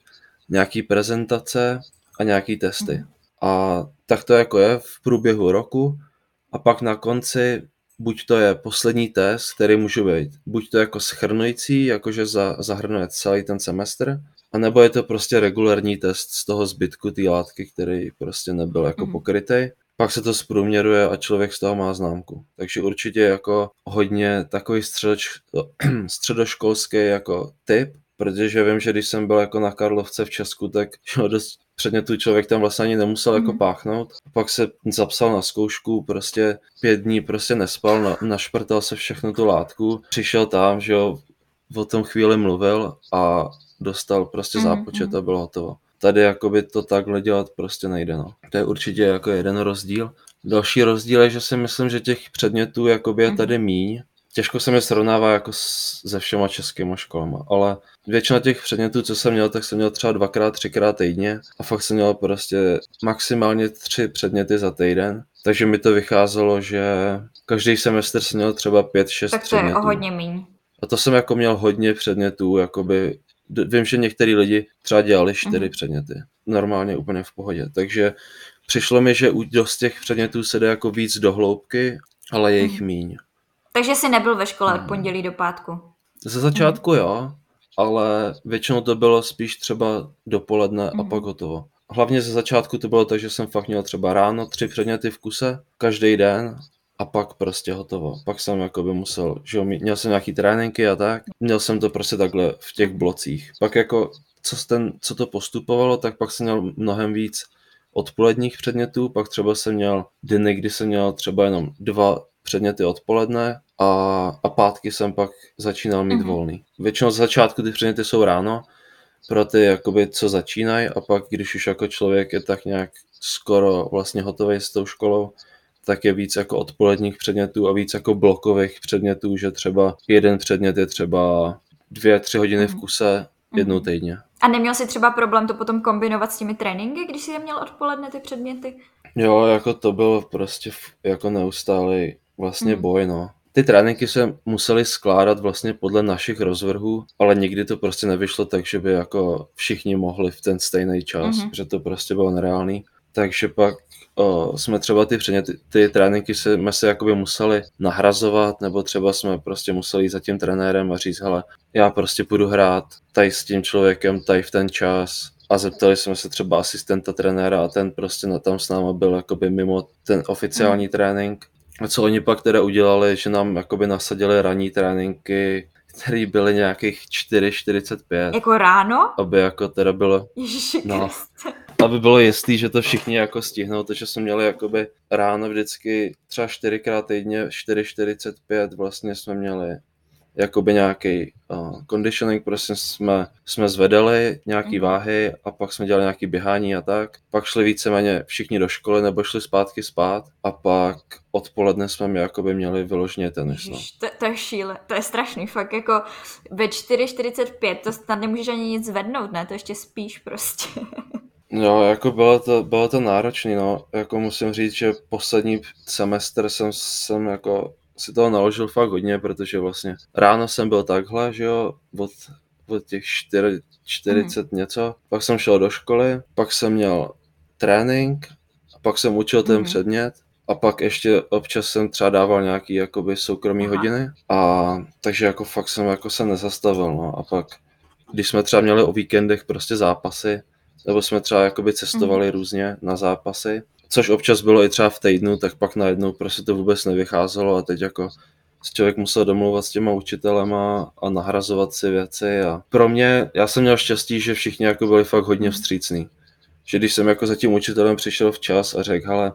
nějaký prezentace a nějaký testy. Mm. A tak to jako je v průběhu roku a pak na konci buď to je poslední test, který může být buď to jako schrnující, jakože za, zahrnuje celý ten semestr, anebo je to prostě regulární test z toho zbytku té látky, který prostě nebyl jako mm. Pak se to zprůměruje a člověk z toho má známku. Takže určitě jako hodně takový středoč, středoškolský jako typ, protože vím, že když jsem byl jako na Karlovce v Česku, tak dost předmětu člověk tam vlastně ani nemusel mm. jako mhm. páchnout. Pak se zapsal na zkoušku, prostě pět dní prostě nespal, na, našprtal se všechno tu látku, přišel tam, že jo, o tom chvíli mluvil a dostal prostě mm. zápočet a bylo hotovo. Tady jakoby to takhle dělat prostě nejde, no. To je určitě jako jeden rozdíl. Další rozdíl je, že si myslím, že těch předmětů jakoby je mhm. tady míň, těžko se mi srovnává jako se všema českýma školama, ale většina těch předmětů, co jsem měl, tak jsem měl třeba dvakrát, třikrát týdně a fakt jsem měl prostě maximálně tři předměty za týden, takže mi to vycházelo, že každý semestr jsem měl třeba pět, šest Tak to je o hodně míň. A to jsem jako měl hodně předmětů, jakoby vím, že některý lidi třeba dělali čtyři mm-hmm. předměty. Normálně úplně v pohodě. Takže přišlo mi, že u dost těch předmětů se jde jako víc do hloubky, ale je jich mm-hmm. míň. Takže jsi nebyl ve škole od hmm. pondělí do pátku? Ze začátku hmm. jo, ale většinou to bylo spíš třeba dopoledne hmm. a pak hotovo. Hlavně ze začátku to bylo tak, že jsem fakt měl třeba ráno tři předměty v kuse, každý den a pak prostě hotovo. Pak jsem jako by musel, že jo, měl jsem nějaký tréninky a tak, měl jsem to prostě takhle v těch blocích. Pak jako, co, ten, co to postupovalo, tak pak jsem měl mnohem víc odpoledních předmětů, pak třeba jsem měl dny, kdy jsem měl třeba jenom dva předměty odpoledne a, a pátky jsem pak začínal mít mm-hmm. volný. Většinou z začátku ty předměty jsou ráno, pro ty, jakoby, co začínají a pak, když už jako člověk je tak nějak skoro vlastně hotový s tou školou, tak je víc jako odpoledních předmětů a víc jako blokových předmětů, že třeba jeden předmět je třeba dvě, tři hodiny v mhm. kuse jednou mhm. týdně. A neměl jsi třeba problém to potom kombinovat s těmi tréninky, když jsi je měl odpoledne ty předměty? Jo, jako to bylo prostě jako neustálý vlastně hmm. boj, no. Ty tréninky se museli skládat vlastně podle našich rozvrhů, ale nikdy to prostě nevyšlo tak, že by jako všichni mohli v ten stejný čas, mm-hmm. že to prostě bylo nereálný. Takže pak o, jsme třeba ty předměty, ty tréninky jsme se jakoby museli nahrazovat, nebo třeba jsme prostě museli jít za tím trenérem a říct, hele, já prostě půjdu hrát tady s tím člověkem, tady v ten čas, a zeptali jsme se třeba asistenta trenéra a ten prostě na tam s náma byl jakoby mimo ten oficiální mm. trénink a co oni pak teda udělali, že nám jakoby nasadili ranní tréninky, které byly nějakých 4,45. Jako ráno? Aby jako teda bylo... Ježiši no, aby bylo jistý, že to všichni jako stihnou, takže jsme měli jakoby ráno vždycky třeba čtyřikrát týdně 4,45 vlastně jsme měli jakoby nějaký uh, conditioning, prostě jsme, jsme zvedali nějaký mm. váhy a pak jsme dělali nějaký běhání a tak. Pak šli víceméně všichni do školy nebo šli zpátky spát a pak odpoledne jsme mě jakoby měli vyloženě tenis. No. To, to, je šíle, to je strašný, fakt jako ve 4.45 to snad nemůžeš ani nic zvednout, ne? To ještě spíš prostě. Jo, jako bylo to, bylo to náročné, no. Jako musím říct, že poslední semestr jsem, jsem jako si toho naložil fakt hodně, protože vlastně ráno jsem byl takhle, že jo, od, od těch 4, 40 mm. něco, pak jsem šel do školy, pak jsem měl trénink, pak jsem učil ten mm. předmět a pak ještě občas jsem třeba dával nějaký jakoby soukromý Aha. hodiny a takže jako fakt jsem jako se nezastavil, no a pak když jsme třeba měli o víkendech prostě zápasy, nebo jsme třeba jakoby cestovali mm. různě na zápasy, což občas bylo i třeba v týdnu, tak pak najednou prostě to vůbec nevycházelo a teď jako člověk musel domlouvat s těma učitelema a nahrazovat si věci a pro mě, já jsem měl štěstí, že všichni jako byli fakt hodně vstřícní. Že když jsem jako za tím učitelem přišel včas a řekl, hele,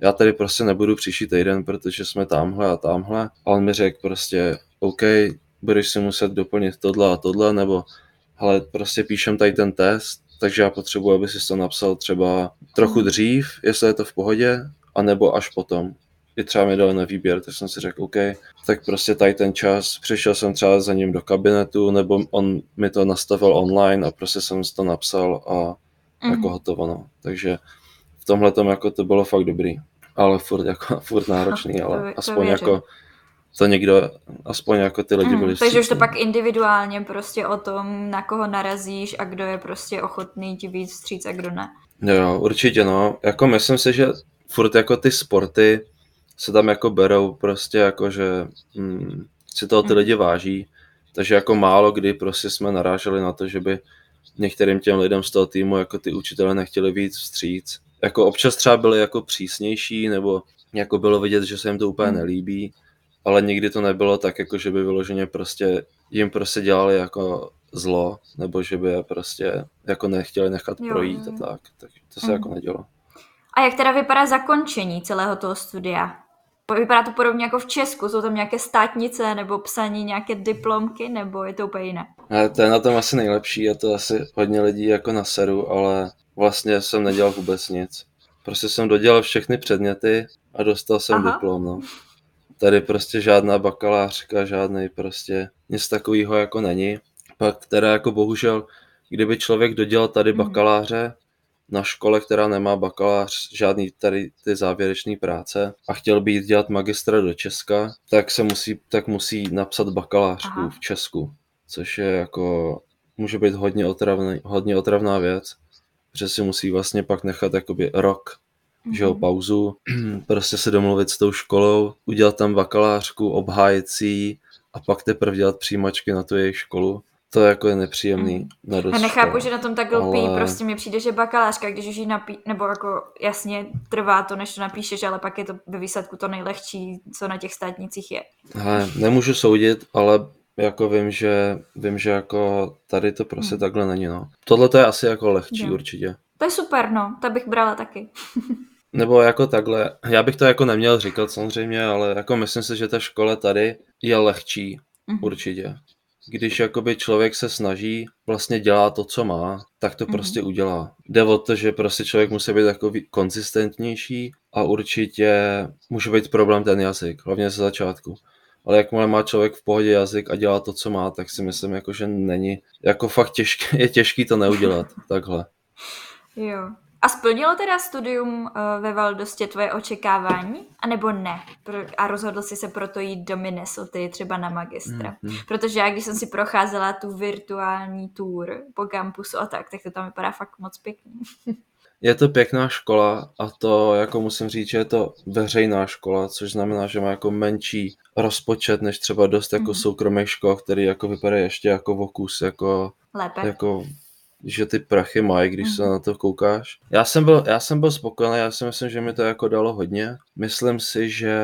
já tady prostě nebudu příští týden, protože jsme tamhle a tamhle. A on mi řekl prostě, OK, budeš si muset doplnit tohle a tohle, nebo hele, prostě píšem tady ten test, takže já potřebuji, aby si to napsal třeba trochu hmm. dřív, jestli je to v pohodě, anebo až potom. I třeba mi dali na výběr, tak jsem si řekl, OK, tak prostě tady ten čas, přišel jsem třeba za ním do kabinetu, nebo on mi to nastavil online a prostě jsem si to napsal a mm. jako hotovo, no. Takže v tomhle tom jako to bylo fakt dobrý, ale furt, jako, furt náročný, ale to, aspoň to jako to někdo, aspoň jako ty lidi hmm, byli Takže už to pak individuálně prostě o tom, na koho narazíš a kdo je prostě ochotný ti víc vstříc a kdo ne. Jo, určitě no. Jako myslím si, že furt jako ty sporty se tam jako berou prostě jako, že hm, si toho ty hmm. lidi váží. Takže jako málo kdy prostě jsme naráželi na to, že by některým těm lidem z toho týmu jako ty učitele nechtěli víc vstříc. Jako občas třeba byli jako přísnější, nebo jako bylo vidět, že se jim to úplně hmm. nelíbí, ale nikdy to nebylo tak, jako že by vyloženě prostě jim prostě dělali jako zlo, nebo že by je prostě jako nechtěli nechat jo, projít a tak. Tak to se mm. jako nedělo. A jak teda vypadá zakončení celého toho studia? Vypadá to podobně jako v Česku? Jsou tam nějaké státnice nebo psaní nějaké diplomky, nebo je to úplně jiné? Ne, to je na tom asi nejlepší, je to asi hodně lidí jako na seru, ale vlastně jsem nedělal vůbec nic. Prostě jsem dodělal všechny předměty a dostal jsem Aha. diplom, no. Tady prostě žádná bakalářka, žádný prostě nic takového jako není. Pak teda jako bohužel, kdyby člověk dodělal tady hmm. bakaláře na škole, která nemá bakalář, žádný tady ty závěrečné práce a chtěl by jít dělat magistra do Česka, tak se musí, tak musí napsat bakalářku Aha. v Česku, což je jako, může být hodně, otravný, hodně otravná věc, že si musí vlastně pak nechat jakoby rok že jo, mhm. pauzu, prostě se domluvit s tou školou, udělat tam bakalářku, obhájit si a pak teprve dělat přijímačky na tu jejich školu. To je jako je nepříjemný mm. Já nechápu, že na tom tak lpí, ale... prostě mi přijde, že bakalářka, když už ji napí, nebo jako jasně trvá to, než to napíšeš, ale pak je to ve výsledku to nejlehčí, co na těch státnicích je. He, nemůžu soudit, ale jako vím, že vím, že jako tady to prostě hmm. takhle není, no. Tohle to je asi jako lehčí jo. určitě. To je super, no, to bych brala taky. Nebo jako takhle, já bych to jako neměl říkat samozřejmě, ale jako myslím si, že ta škola tady je lehčí, mm. určitě. Když jakoby člověk se snaží, vlastně dělá to, co má, tak to mm. prostě udělá. Jde o to, že prostě člověk musí být takový konzistentnější a určitě může být problém ten jazyk, hlavně ze začátku. Ale jakmile má člověk v pohodě jazyk a dělá to, co má, tak si myslím, jako, že není, jako fakt těžké, je těžký to neudělat, takhle. Jo, a splnilo teda studium uh, ve Valdostě tvoje očekávání, anebo ne? A rozhodl jsi se proto jít do Minnesota, třeba na magistra. Mm-hmm. Protože já, když jsem si procházela tu virtuální tour po kampusu a tak, tak to tam vypadá fakt moc pěkně. je to pěkná škola a to jako musím říct, že je to veřejná škola, což znamená, že má jako menší rozpočet než třeba dost jako mm-hmm. soukromých škol, který jako vypadají ještě jako vokus, jako, Lépe. jako že ty prachy mají, když se mhm. na to koukáš. Já jsem, byl, já jsem byl spokojený, já si myslím, že mi to jako dalo hodně. Myslím si, že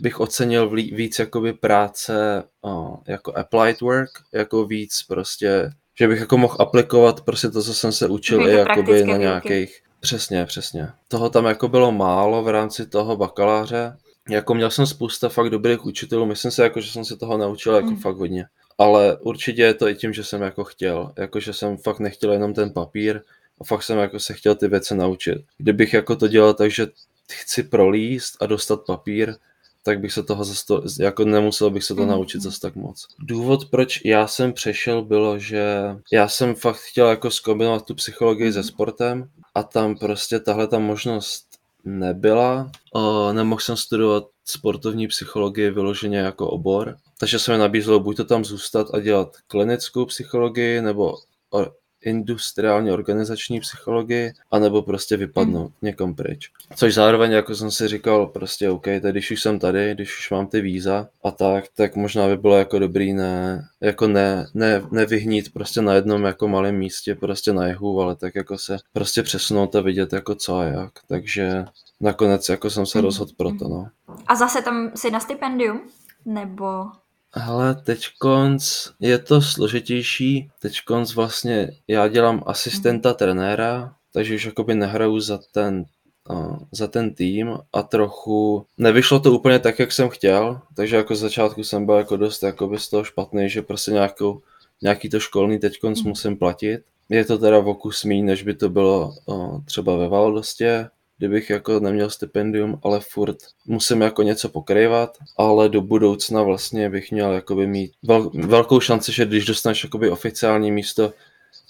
bych ocenil víc jakoby práce uh, jako applied work, jako víc prostě, že bych jako mohl aplikovat prostě to, co jsem se učil i jakoby na nějakých, Přesně, přesně. Toho tam jako bylo málo v rámci toho bakaláře. Jako měl jsem spousta fakt dobrých učitelů, myslím si, jako, že jsem se toho naučil jako mm. fakt hodně ale určitě je to i tím, že jsem jako chtěl, jako že jsem fakt nechtěl jenom ten papír a fakt jsem jako se chtěl ty věci naučit. Kdybych jako to dělal tak, že chci prolíst a dostat papír, tak bych se toho zase to, jako nemusel bych se to naučit zase tak moc. Důvod, proč já jsem přešel, bylo, že já jsem fakt chtěl jako zkombinovat tu psychologii se sportem a tam prostě tahle ta možnost nebyla. O, nemohl jsem studovat sportovní psychologii vyloženě jako obor, takže se mi nabízelo buď to tam zůstat a dělat klinickou psychologii, nebo industriálně organizační psychologii, anebo prostě vypadnout mm. někam pryč. Což zároveň, jako jsem si říkal, prostě OK, tak když už jsem tady, když už mám ty víza a tak, tak možná by bylo jako dobrý ne, jako ne, ne, nevyhnít prostě na jednom jako malém místě, prostě na jihu, ale tak jako se prostě přesunout a vidět jako co a jak. Takže nakonec jako jsem se mm. rozhodl pro to, no. A zase tam jsi na stipendium? Nebo Hele, teď konc je to složitější. Teď konc vlastně já dělám asistenta trenéra, takže už jakoby nehraju za ten za ten tým a trochu nevyšlo to úplně tak, jak jsem chtěl, takže jako z začátku jsem byl jako dost jakoby z toho špatný, že prostě nějakou, nějaký to školní teď mm. musím platit. Je to teda v kus míň, než by to bylo o, třeba ve Valdostě, kdybych jako neměl stipendium, ale furt musím jako něco pokrývat, ale do budoucna vlastně bych měl jakoby mít vel, velkou šanci, že když dostaneš jakoby oficiální místo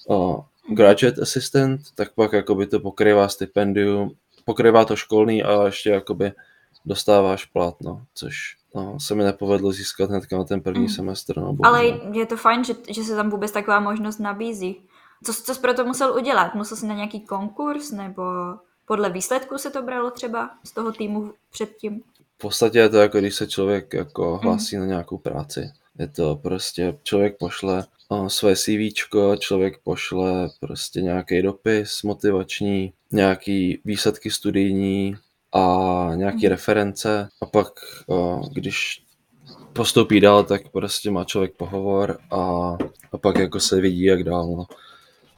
o, graduate assistant, tak pak jakoby to pokrývá stipendium, pokrývá to školní a ještě jakoby dostáváš plat, no, což no, se mi nepovedlo získat hnedka na ten první mm. semestr. No, Ale je to fajn, že, že se tam vůbec taková možnost nabízí. Co, co jsi pro to musel udělat? Musel jsi na nějaký konkurs nebo podle výsledků se to bralo třeba z toho týmu předtím? V podstatě je to jako když se člověk jako hlásí mm. na nějakou práci. Je to prostě, člověk pošle uh, své CV, člověk pošle prostě nějaký dopis motivační, nějaký výsledky studijní a nějaký mm. reference a pak, uh, když postoupí dál, tak prostě má člověk pohovor a, a pak jako se vidí, jak dál. No.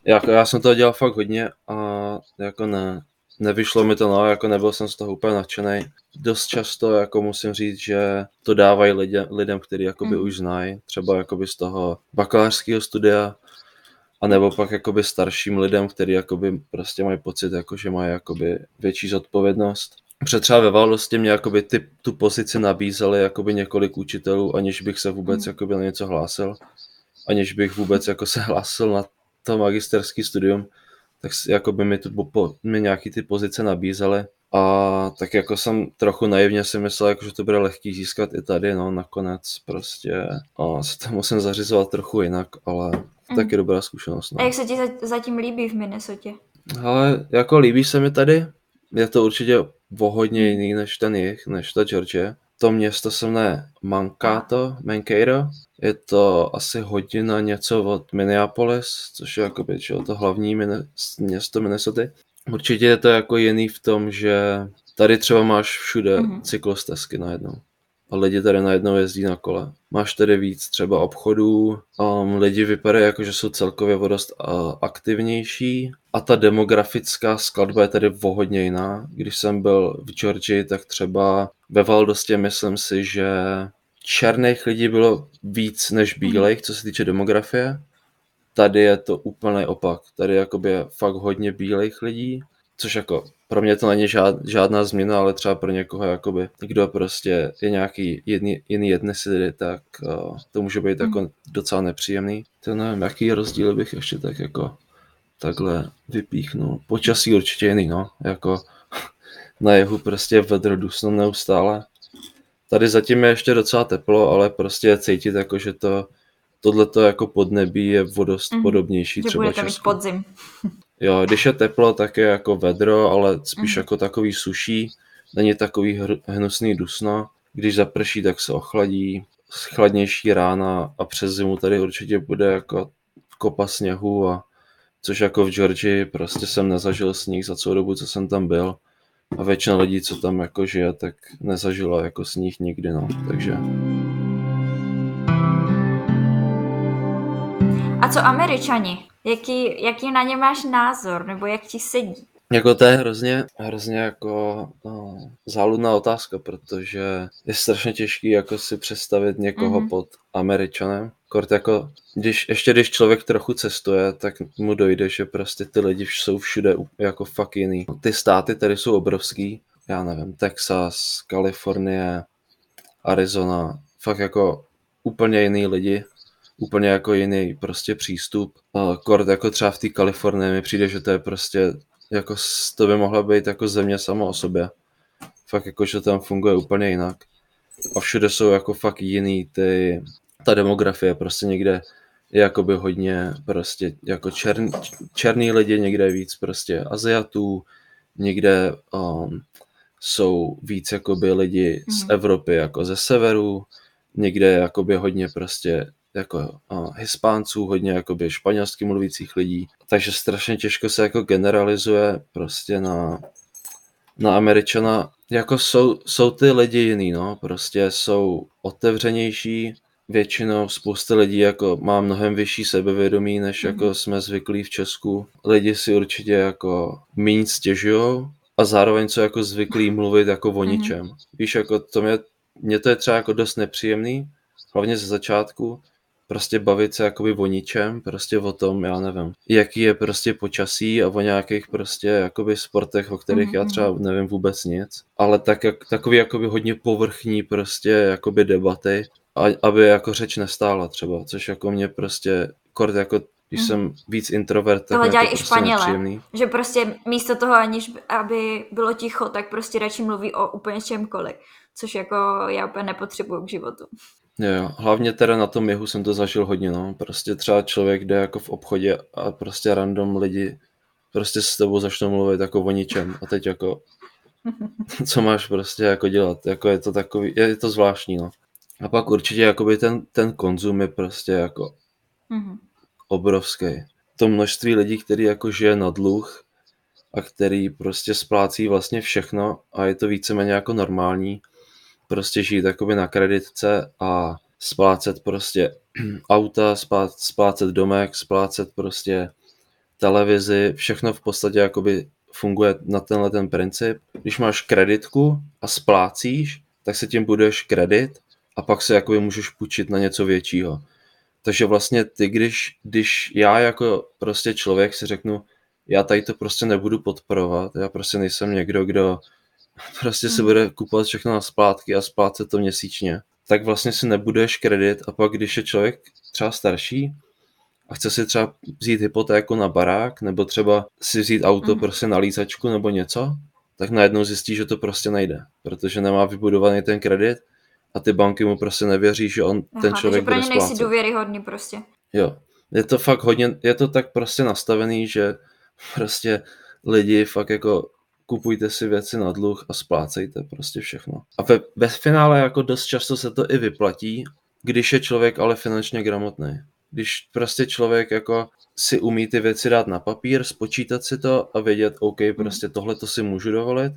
Jako, já jsem to dělal fakt hodně a jako ne, nevyšlo mi to, no, jako nebyl jsem z toho úplně nadšený. Dost často, jako musím říct, že to dávají lidem, lidem kteří jakoby mm. už znají, třeba jakoby z toho bakalářského studia, a nebo pak jakoby starším lidem, kteří jakoby prostě mají pocit, jako, že mají jakoby větší zodpovědnost. Protože třeba ve Valdosti mě jakoby ty, tu pozici nabízeli jakoby několik učitelů, aniž bych se vůbec mm. jakoby na něco hlásil, aniž bych vůbec jako se hlásil na to magisterský studium tak jako by mi, tu, po, mi nějaký ty pozice nabízely a tak jako jsem trochu naivně si myslel, jako, že to bude lehký získat i tady, no nakonec prostě a se to musím zařizovat trochu jinak, ale mm. taky dobrá zkušenost. No. A jak se ti zatím líbí v Minnesotě? Ale jako líbí se mi tady, je to určitě o hodně jiný než ten jich, než ta Georgia. To město se jmenuje Mankato, Mankato je to asi hodina něco od Minneapolis, což je jakoby, čo, to hlavní město Minnesota. Určitě je to jako jiný v tom, že tady třeba máš všude mm-hmm. cyklostezky najednou. A lidi tady najednou jezdí na kole. Máš tady víc třeba obchodů, um, lidi vypadají jako, že jsou celkově vodost uh, aktivnější a ta demografická skladba je tady vohodně jiná. Když jsem byl v Georgii, tak třeba ve Valdostě myslím si, že černých lidí bylo víc než bílých, co se týče demografie. Tady je to úplný opak. Tady jakoby je fakt hodně bílých lidí, což jako pro mě to není žád, žádná změna, ale třeba pro někoho, jakoby, kdo prostě je nějaký jiný, jiný etnicity, tak uh, to může být jako hmm. docela nepříjemný. To nevím, jaký rozdíl bych ještě tak jako takhle vypíchnul. Počasí určitě jiný, no, jako na jehu prostě vedro dusno neustále Tady zatím je ještě docela teplo, ale prostě je cítit jako, že to tohleto jako podnebí je vodost mm, podobnější že třeba Česku. podzim. Jo, když je teplo, tak je jako vedro, ale spíš mm. jako takový suší, není takový hnusný dusno. Když zaprší, tak se ochladí, chladnější rána a přes zimu tady určitě bude jako kopa sněhu a což jako v Georgii prostě jsem nezažil sníh za celou dobu, co jsem tam byl a většina lidí, co tam jako žije, tak nezažila jako sníh nikdy, no, takže... A co američani? Jaký, jaký na ně máš názor, nebo jak ti sedí? Jako to je hrozně, hrozně jako no, záludná otázka, protože je strašně těžký jako si představit někoho mm-hmm. pod Američanem. Kort jako, když, ještě když člověk trochu cestuje, tak mu dojde, že prostě ty lidi jsou všude jako fakt jiný. Ty státy tady jsou obrovský, já nevím, Texas, Kalifornie, Arizona, fakt jako úplně jiný lidi, úplně jako jiný prostě přístup. Kort jako třeba v té Kalifornii mi přijde, že to je prostě jako to by mohla být jako země samo o sobě. Fakt jako, že tam funguje úplně jinak. A všude jsou jako fakt jiný ty, ta demografie prostě někde je jakoby hodně prostě jako čern, černý lidi, někde je víc prostě Aziatů, někde um, jsou víc jakoby lidi z mm-hmm. Evropy jako ze severu, někde je jakoby hodně prostě jako hispánců, hodně jakoby španělsky mluvících lidí, takže strašně těžko se jako generalizuje prostě na, na Američana. Jako jsou, jsou ty lidi jiný, no, prostě jsou otevřenější, většinou spousta lidí jako má mnohem vyšší sebevědomí, než mm. jako jsme zvyklí v Česku. Lidi si určitě jako méně stěžují, a zároveň jsou jako zvyklí mluvit jako o mhm. ničem. Mm-hmm. Víš, jako to mě, mě to je třeba jako dost nepříjemný, hlavně ze začátku, prostě bavit se jakoby o ničem, prostě o tom, já nevím, jaký je prostě počasí a o nějakých prostě jakoby sportech, o kterých mm-hmm. já mhm. třeba nevím vůbec nic, ale tak, jak, takový jakoby hodně povrchní prostě jakoby debaty, a, aby jako řeč nestála třeba, což jako mě prostě kort jako když mm. jsem víc introvert, tak Tohle dělají i Španěle, že prostě místo toho, aniž aby bylo ticho, tak prostě radši mluví o úplně čemkoliv, což jako já úplně nepotřebuju k životu. Jo, hlavně teda na tom jihu jsem to zažil hodně, no. Prostě třeba člověk jde jako v obchodě a prostě random lidi prostě s tebou začnou mluvit jako o ničem a teď jako co máš prostě jako dělat, jako je to takový, je to zvláštní, no. A pak určitě jakoby ten, ten konzum je prostě jako mm-hmm. obrovský. To množství lidí, který jako žije na dluh a který prostě splácí vlastně všechno a je to víceméně jako normální, prostě žít jakoby na kreditce a splácet prostě auta, splácet domek, splácet prostě televizi, všechno v podstatě jakoby funguje na tenhle ten princip. Když máš kreditku a splácíš, tak se tím budeš kredit a pak se jakoby můžeš půjčit na něco většího. Takže vlastně ty, když, když já jako prostě člověk si řeknu, já tady to prostě nebudu podporovat, já prostě nejsem někdo, kdo prostě si hmm. bude kupovat všechno na splátky a splácet to měsíčně, tak vlastně si nebudeš kredit a pak, když je člověk třeba starší a chce si třeba vzít hypotéku na barák nebo třeba si vzít auto mm. prostě na lízačku nebo něco, tak najednou zjistí, že to prostě nejde, protože nemá vybudovaný ten kredit a ty banky mu prostě nevěří, že on Aha, ten člověk bude splácet. nejsi důvěryhodný prostě. Jo, je to fakt hodně, je to tak prostě nastavený, že prostě lidi fakt jako kupujte si věci na dluh a splácejte prostě všechno. A ve, ve finále jako dost často se to i vyplatí, když je člověk ale finančně gramotný. Když prostě člověk jako si umí ty věci dát na papír, spočítat si to a vědět, OK, hmm. prostě tohle to si můžu dovolit,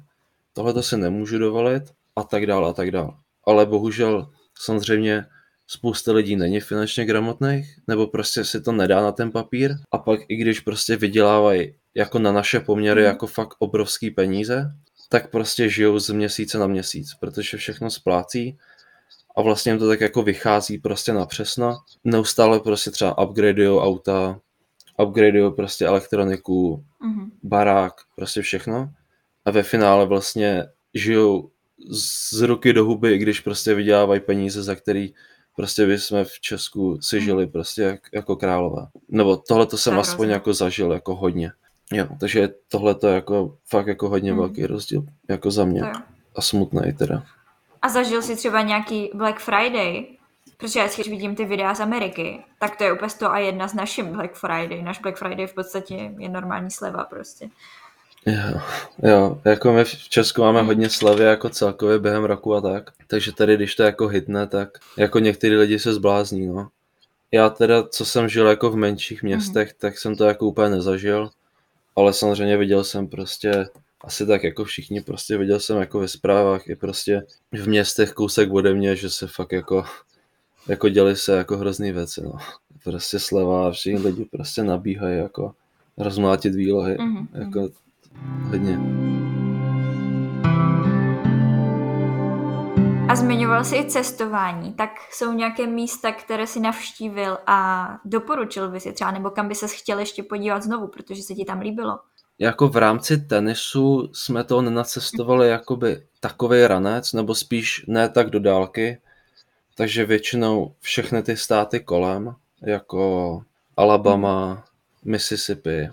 tohle to si nemůžu dovolit a tak dále a tak dále. Ale bohužel samozřejmě spousta lidí není finančně gramotných, nebo prostě si to nedá na ten papír a pak i když prostě vydělávají jako na naše poměry mm. jako fakt obrovský peníze, tak prostě žijou z měsíce na měsíc, protože všechno splácí a vlastně jim to tak jako vychází prostě na přesno. Neustále prostě třeba upgradeují auta, upgradeují prostě elektroniku, mm-hmm. barák, prostě všechno. A ve finále vlastně žijou z ruky do huby, i když prostě vydělávají peníze, za který prostě by jsme v Česku si mhm. žili prostě jak, jako králové. Nebo tohle to jsem aspoň jako zažil jako hodně. Jo, takže tohle to je jako fakt jako hodně hmm. velký rozdíl, jako za mě. A smutný teda. A zažil jsi třeba nějaký Black Friday? Protože já když vidím ty videa z Ameriky, tak to je úplně to a jedna z naším Black Friday. Náš Black Friday v podstatě je normální sleva prostě. Jo, jo, jako my v Česku máme hodně slevy jako celkově během roku a tak, takže tady když to jako hitne, tak jako některý lidi se zblázní, no. Já teda, co jsem žil jako v menších městech, mm. tak jsem to jako úplně nezažil, ale samozřejmě viděl jsem prostě asi tak jako všichni, prostě viděl jsem jako ve zprávách i prostě v městech kousek ode mě, že se fakt jako, jako děli se jako hrozný věci, no. Prostě sleva všichni lidi prostě nabíhají jako rozmlátit výlohy, mm-hmm. jako hodně. A zmiňoval jsi i cestování, tak jsou nějaké místa, které si navštívil a doporučil by si třeba, nebo kam by se chtěl ještě podívat znovu, protože se ti tam líbilo? Jako v rámci tenisu jsme to nenacestovali jakoby takový ranec, nebo spíš ne tak do dálky, takže většinou všechny ty státy kolem, jako Alabama, Mississippi,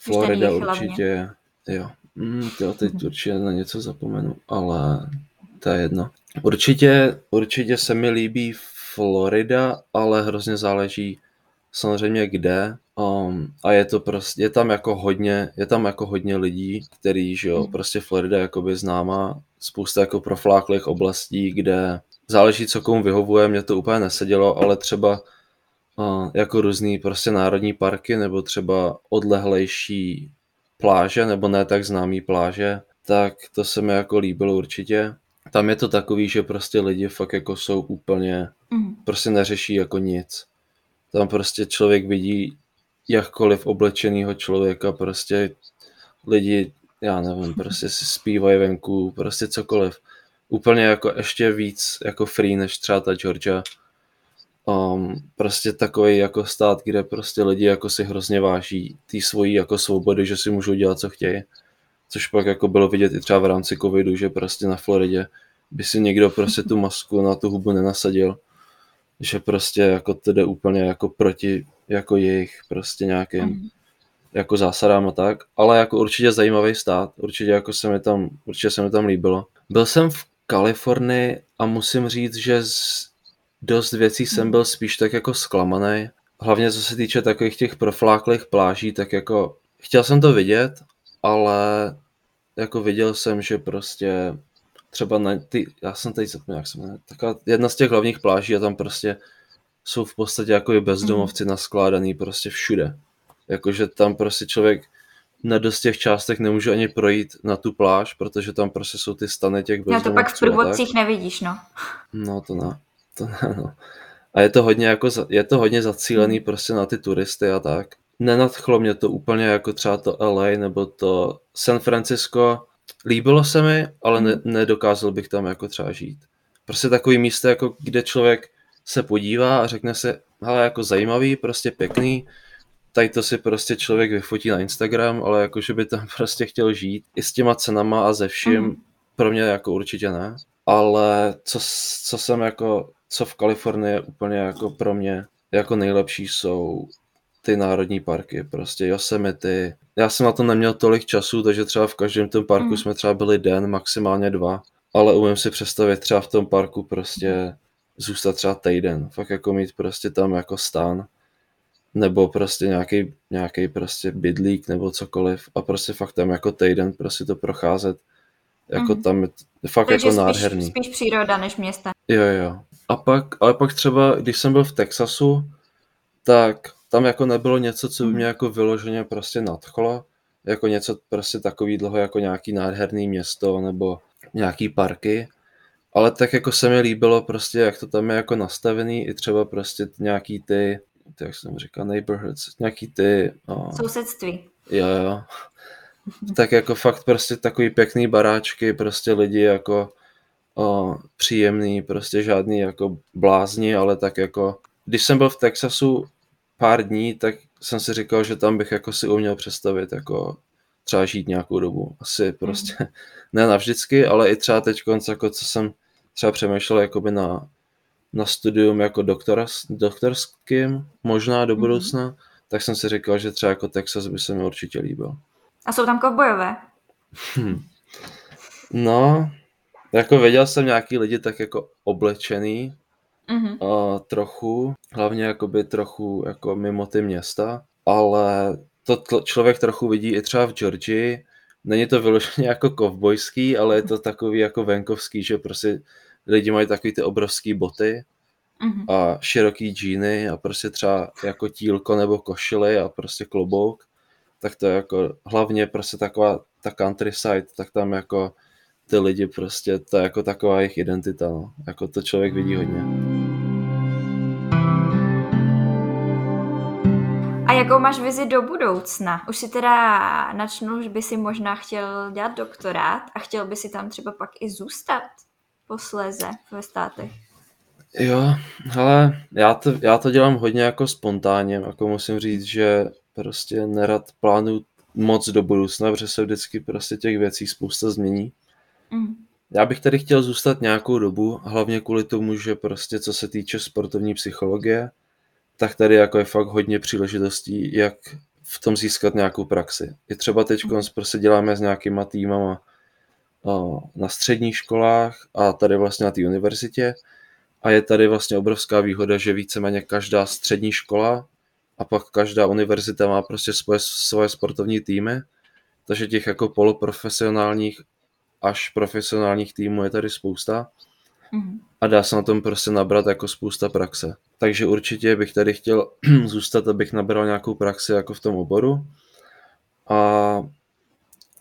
Florida určitě, jo. Mm, jo, teď určitě na něco zapomenu, ale to je jedno. Určitě, určitě se mi líbí Florida, ale hrozně záleží samozřejmě kde. Um, a je to prostě, je tam jako hodně, je tam jako hodně lidí, který, že jo, hmm. prostě Florida je jakoby známá, spousta jako profláklých oblastí, kde záleží, co komu vyhovuje, mě to úplně nesedělo, ale třeba jako různý prostě národní parky, nebo třeba odlehlejší pláže, nebo ne tak známý pláže, tak to se mi jako líbilo určitě tam je to takový, že prostě lidi fakt jako jsou úplně, mm. prostě neřeší jako nic. Tam prostě člověk vidí jakkoliv oblečenýho člověka, prostě lidi já nevím, prostě si zpívají venku, prostě cokoliv. Úplně jako ještě víc jako free než třeba ta Georgia. Um, prostě takový jako stát, kde prostě lidi jako si hrozně váží ty svojí jako svobody, že si můžou dělat, co chtějí. Což pak jako bylo vidět i třeba v rámci covidu, že prostě na Floridě by si někdo prostě tu masku na tu hubu nenasadil. Že prostě jako to jde úplně jako proti jako jejich prostě nějakým mm. jako zásadám a tak. Ale jako určitě zajímavý stát. Určitě jako se mi tam, určitě se mi tam líbilo. Byl jsem v Kalifornii a musím říct, že z dost věcí jsem mhm. byl spíš tak jako zklamaný. Hlavně co se týče takových těch profláklých pláží, tak jako chtěl jsem to vidět, ale jako viděl jsem, že prostě třeba na ty, já jsem tady zapomněl, jak jsem taková jedna z těch hlavních pláží a tam prostě jsou v podstatě jako i bezdomovci mm. naskládaný prostě všude. Jakože tam prostě člověk na dost těch částech nemůže ani projít na tu pláž, protože tam prostě jsou ty stany těch bezdomovců. Já to pak v průvodcích nevidíš, no. No to ne, to ne, no. A je to hodně jako, je to hodně zacílený mm. prostě na ty turisty a tak. Nenadchlo mě to úplně jako třeba to LA nebo to San Francisco. Líbilo se mi, ale ne, hmm. nedokázal bych tam jako třeba žít. Prostě takový místo, jako kde člověk se podívá a řekne se, hele, jako zajímavý, prostě pěkný, tady to si prostě člověk vyfotí na Instagram, ale jako, že by tam prostě chtěl žít i s těma cenama a ze vším, mm. pro mě jako určitě ne. Ale co, co jsem jako, co v Kalifornii je úplně jako pro mě jako nejlepší jsou ty národní parky, prostě Yosemite. Já jsem na to neměl tolik času, takže třeba v každém tom parku mm. jsme třeba byli den, maximálně dva, ale umím si představit třeba v tom parku prostě zůstat třeba týden, fakt jako mít prostě tam jako stán, nebo prostě nějaký, nějaký prostě bydlík nebo cokoliv a prostě fakt tam jako týden prostě to procházet, jako mm. tam je fakt Takže jako spíš, nádherný. spíš příroda než města. Jo, jo. A pak, ale pak třeba, když jsem byl v Texasu, tak tam jako nebylo něco, co by mhm. mě jako vyloženě prostě nadchlo, jako něco prostě takový dlouho jako nějaký nádherný město nebo nějaký parky, ale tak jako se mi líbilo prostě, jak to tam je jako nastavený, i třeba prostě nějaký ty, jak jsem říkal, neighborhoods, nějaký ty... Oh, Sousedství. Jo, jo. Tak jako fakt prostě takový pěkný baráčky, prostě lidi jako oh, příjemný, prostě žádný jako blázni, ale tak jako, když jsem byl v Texasu pár dní, tak jsem si říkal, že tam bych jako si uměl představit jako třeba žít nějakou dobu. Asi prostě mm. ne navždycky, ale i třeba teď, jako co jsem třeba přemýšlel jakoby na, na studium jako doktora, doktorským, možná do mhm. budoucna, mm. tak jsem si říkal, že třeba jako Texas by se mi určitě líbil. A jsou tam kovbojové? Hm. No, jako věděl jsem nějaký lidi tak jako oblečený, mm-hmm. a trochu, hlavně jakoby trochu jako mimo ty města, ale to člověk trochu vidí i třeba v Georgii, není to vyloženě jako kovbojský, ale je to takový jako venkovský, že prostě lidi mají takový ty obrovský boty mm-hmm. a široký džíny a prostě třeba jako tílko nebo košily a prostě klobouk, tak to je jako hlavně prostě taková ta countryside, tak tam jako ty lidi prostě, to je jako taková jejich identita, no. jako to člověk vidí hodně. A jakou máš vizi do budoucna? Už si teda načnul, že by si možná chtěl dělat doktorát a chtěl by si tam třeba pak i zůstat posléze ve státech. Jo, ale já to, já to dělám hodně jako spontánně, jako musím říct, že prostě nerad plánuju moc do budoucna, protože se vždycky prostě těch věcí spousta změní. Mm. Já bych tady chtěl zůstat nějakou dobu, hlavně kvůli tomu, že prostě co se týče sportovní psychologie, tak tady jako je fakt hodně příležitostí, jak v tom získat nějakou praxi. I třeba teď mm. prostě děláme s nějakýma týmama na středních školách a tady vlastně na té univerzitě. A je tady vlastně obrovská výhoda, že víceméně každá střední škola a pak každá univerzita má prostě svoje, svoje sportovní týmy, takže těch jako poloprofesionálních až profesionálních týmů je tady spousta mm-hmm. a dá se na tom prostě nabrat jako spousta praxe. Takže určitě bych tady chtěl zůstat, abych nabral nějakou praxi jako v tom oboru. A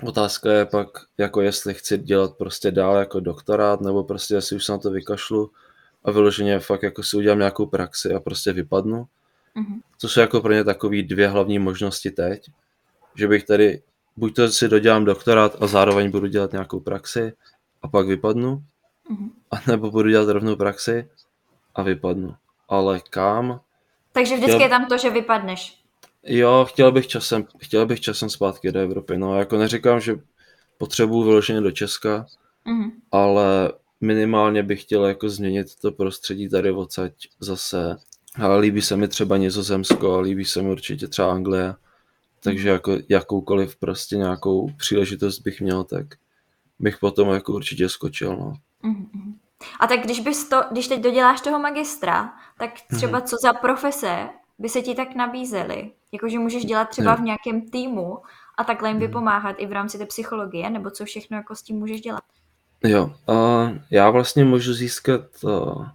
otázka je pak, jako jestli chci dělat prostě dál jako doktorát, nebo prostě jestli už se na to vykašlu a vyloženě fakt jako si udělám nějakou praxi a prostě vypadnu. Mm-hmm. To jsou jako pro ně takové dvě hlavní možnosti teď, že bych tady buď to si dodělám doktorát a zároveň budu dělat nějakou praxi a pak vypadnu, mm-hmm. anebo budu dělat rovnou praxi a vypadnu. Ale kam? Takže vždycky chtěl... je tam to, že vypadneš. Jo, chtěl bych časem, chtěl bych časem zpátky do Evropy. No, jako neříkám, že potřebuju vyloženě do Česka, mm-hmm. ale minimálně bych chtěl jako změnit to prostředí tady odsaď zase. Ale líbí se mi třeba Nizozemsko, líbí se mi určitě třeba Anglie. Takže jako jakoukoliv prostě nějakou příležitost bych měl, tak bych potom jako určitě skočil. No. Mm-hmm. A tak když, bys to, když teď doděláš toho magistra, tak třeba mm-hmm. co za profese by se ti tak nabízely? Jakože můžeš dělat třeba v nějakém týmu a takhle jim vypomáhat i v rámci té psychologie, nebo co všechno jako s tím můžeš dělat? Jo, uh, já vlastně můžu získat uh,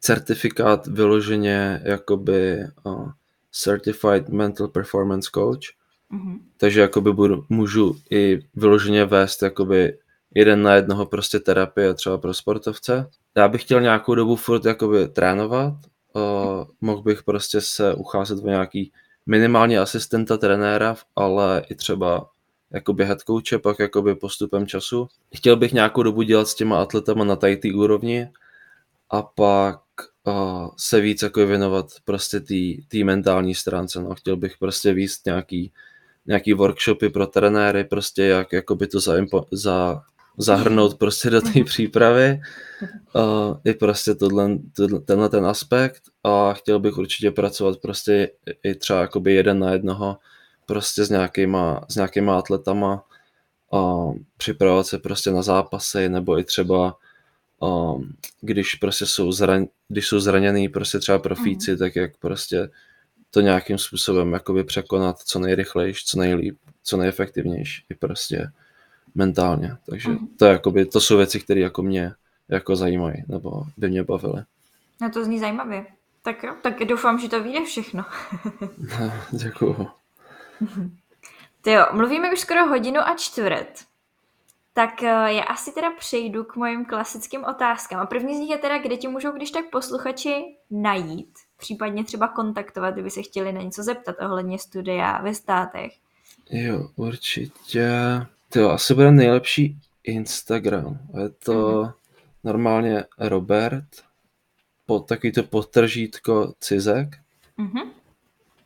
certifikát vyloženě jakoby uh, Certified Mental Performance Coach, mm-hmm. takže jakoby budu, můžu i vyloženě vést jakoby jeden na jednoho prostě terapie třeba pro sportovce. Já bych chtěl nějakou dobu furt jakoby trénovat, uh, mohl bych prostě se ucházet o nějaký minimálně asistenta trenéra, ale i třeba jako head coache, pak jakoby postupem času. Chtěl bych nějakou dobu dělat s těma atletama na tady úrovni a pak uh, se víc jako věnovat prostě té mentální stránce. No. Chtěl bych prostě víc nějaký, nějaký workshopy pro trenéry, prostě jak jakoby to za, za, zahrnout prostě do té mhm. přípravy. Uh, I prostě tohle, tohle, tenhle ten aspekt a chtěl bych určitě pracovat prostě i třeba jakoby jeden na jednoho prostě s nějakýma, s nějakýma atletama a připravovat se prostě na zápasy nebo i třeba um, když prostě jsou, zran, když jsou zraněný prostě třeba profíci, mm. tak jak prostě to nějakým způsobem jakoby překonat co nejrychlejší, co nejlíp, co nejefektivnější i prostě mentálně. Takže mm. to, je, jakoby, to jsou věci, které jako mě jako zajímají nebo by mě bavily. No to zní zajímavě. Tak jo, tak doufám, že to vyjde všechno. no, děkuju. Ty jo, mluvíme už skoro hodinu a čtvrt. Tak eh, já asi teda přejdu k mojim klasickým otázkám. A první z nich je teda, kde ti můžou když tak posluchači najít, případně třeba kontaktovat, kdyby se chtěli na něco zeptat ohledně studia ve státech. Jo, určitě. To asi bude nejlepší Instagram. Je to mm-hmm. normálně Robert, pod takový to potržítko Cizek. Mm-hmm.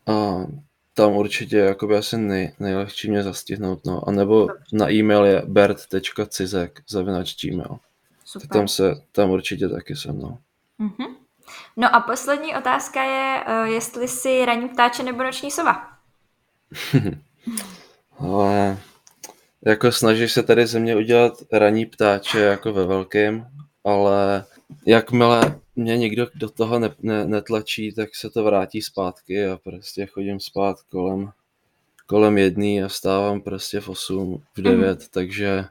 A tam určitě jakoby asi nej, nejlehčí mě zastihnout, no. A nebo na e-mail je bert.cizek zavinač gmail. Super. Tam se, tam určitě taky jsem, no. Mm-hmm. No a poslední otázka je, uh, jestli jsi ranní ptáče nebo noční sova? Ale jako snažíš se tady ze mě udělat ranní ptáče jako ve velkém, ale jakmile mě nikdo do toho ne, ne, netlačí, tak se to vrátí zpátky a prostě chodím spát kolem, kolem jedný a stávám prostě v 8, v 9, mm. takže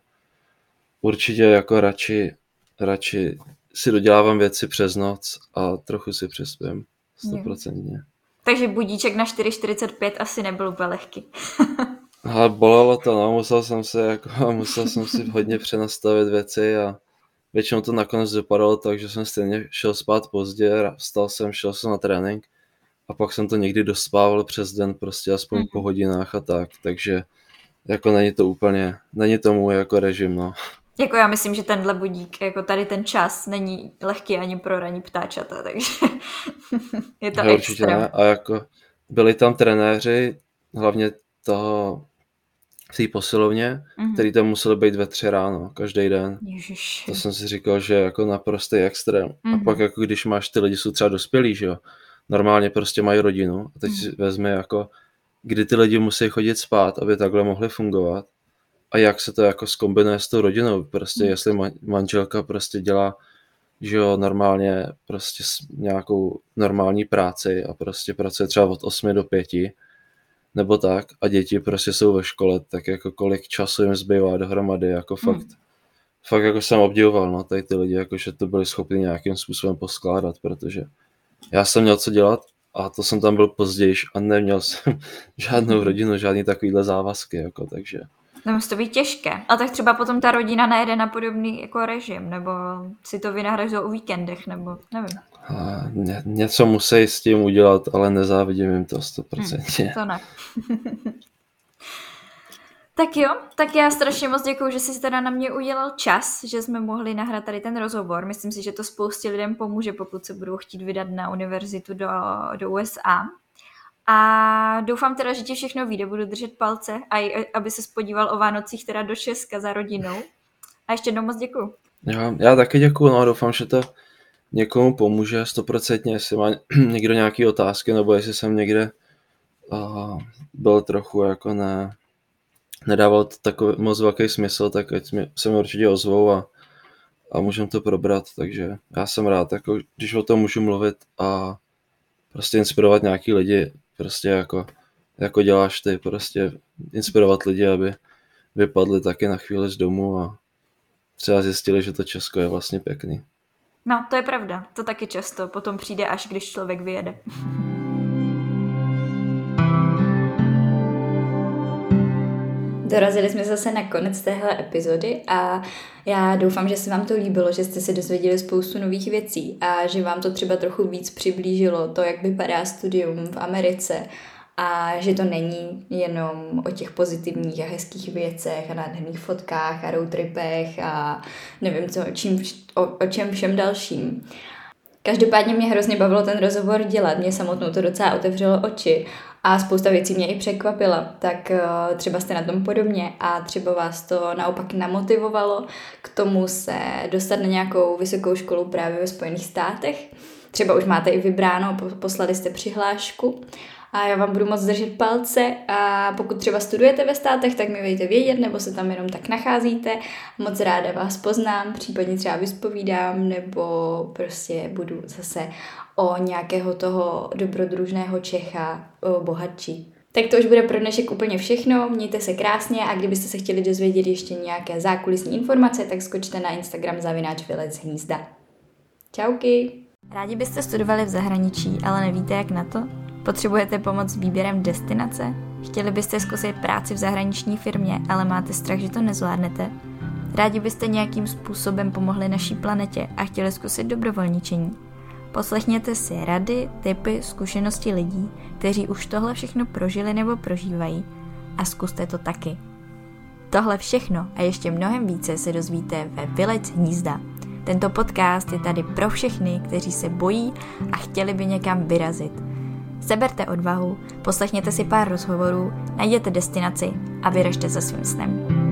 určitě jako radši, radši si dodělávám věci přes noc a trochu si přespím, stoprocentně. Takže budíček na 4.45 asi nebyl úplně lehký. Ale bolelo to, no, musel jsem se jako, musel jsem si hodně přenastavit věci a většinou to nakonec dopadalo tak, že jsem stejně šel spát pozdě, vstal jsem, šel jsem na trénink a pak jsem to někdy dospával přes den prostě aspoň mm. po hodinách a tak, takže jako není to úplně, není to můj jako režim, no. Jako já myslím, že tenhle budík, jako tady ten čas není lehký ani pro raní ptáčata, takže je to no, Určitě ne. A jako byli tam trenéři, hlavně toho v té posilovně, mm-hmm. který tam musel být ve tři ráno, každý den. Ježiši. To jsem si říkal, že jako naprostý extrém. Mm-hmm. A mhm. pak jako když máš ty lidi, jsou třeba dospělí, že jo, normálně prostě mají rodinu a teď mm-hmm. si vezme jako, kdy ty lidi musí chodit spát, aby takhle mohli fungovat a jak se to jako skombinuje s tou rodinou, prostě mm-hmm. jestli manželka prostě dělá že jo, normálně prostě nějakou normální práci a prostě pracuje třeba od 8 do 5 nebo tak a děti prostě jsou ve škole, tak jako kolik času jim zbývá dohromady, jako fakt, hmm. fakt jako jsem obdivoval, no, tady ty lidi, jako že to byli schopni nějakým způsobem poskládat, protože já jsem měl co dělat a to jsem tam byl později a neměl jsem žádnou hmm. rodinu, žádný takovýhle závazky, jako, takže No musí to být těžké. A tak třeba potom ta rodina najede na podobný jako režim, nebo si to vynahražují o víkendech, nebo nevím. A ně, něco musí s tím udělat, ale nezávidím jim to 100%. Hmm, to ne. Tak jo, tak já strašně moc děkuji, že jsi teda na mě udělal čas, že jsme mohli nahrát tady ten rozhovor. Myslím si, že to spoustě lidem pomůže, pokud se budou chtít vydat na univerzitu do, do USA. A doufám teda, že ti všechno vyjde, budu držet palce, a aby se spodíval o Vánocích teda do Česka za rodinou. A ještě jednou moc děkuji. Já, já taky děkuji, no doufám, že to někomu pomůže stoprocentně, jestli má někdo nějaké otázky, nebo jestli jsem někde uh, byl trochu jako ne, nedával takový moc velký smysl, tak ať mi, se mi určitě ozvou a, a můžeme to probrat, takže já jsem rád, jako, když o tom můžu mluvit a prostě inspirovat nějaký lidi, prostě jako, jako děláš ty, prostě inspirovat lidi, aby vypadli taky na chvíli z domu a třeba zjistili, že to Česko je vlastně pěkný. No, to je pravda. To taky často potom přijde, až když člověk vyjede. Dorazili jsme zase na konec téhle epizody a já doufám, že se vám to líbilo, že jste se dozvěděli spoustu nových věcí a že vám to třeba trochu víc přiblížilo to, jak vypadá studium v Americe a že to není jenom o těch pozitivních a hezkých věcech a nádherných fotkách a roadtripech a nevím co, čím, o, o čem všem dalším. Každopádně mě hrozně bavilo ten rozhovor dělat, mě samotnou to docela otevřelo oči a spousta věcí mě i překvapila, tak uh, třeba jste na tom podobně a třeba vás to naopak namotivovalo k tomu se dostat na nějakou vysokou školu právě ve Spojených státech. Třeba už máte i vybráno, poslali jste přihlášku a já vám budu moc držet palce a pokud třeba studujete ve státech, tak mi vejte vědět, nebo se tam jenom tak nacházíte. Moc ráda vás poznám, případně třeba vyspovídám, nebo prostě budu zase o nějakého toho dobrodružného Čecha bohatší. Tak to už bude pro dnešek úplně všechno. Mějte se krásně a kdybyste se chtěli dozvědět ještě nějaké zákulisní informace, tak skočte na Instagram zavináč Vylec hnízda. Čauky! Rádi byste studovali v zahraničí, ale nevíte jak na to? Potřebujete pomoc s výběrem destinace? Chtěli byste zkusit práci v zahraniční firmě, ale máte strach, že to nezvládnete? Rádi byste nějakým způsobem pomohli naší planetě a chtěli zkusit dobrovolničení? Poslechněte si rady, typy, zkušenosti lidí, kteří už tohle všechno prožili nebo prožívají a zkuste to taky. Tohle všechno a ještě mnohem více se dozvíte ve Vylec hnízda. Tento podcast je tady pro všechny, kteří se bojí a chtěli by někam vyrazit – Seberte odvahu, poslechněte si pár rozhovorů, najděte destinaci a vyražte se svým snem.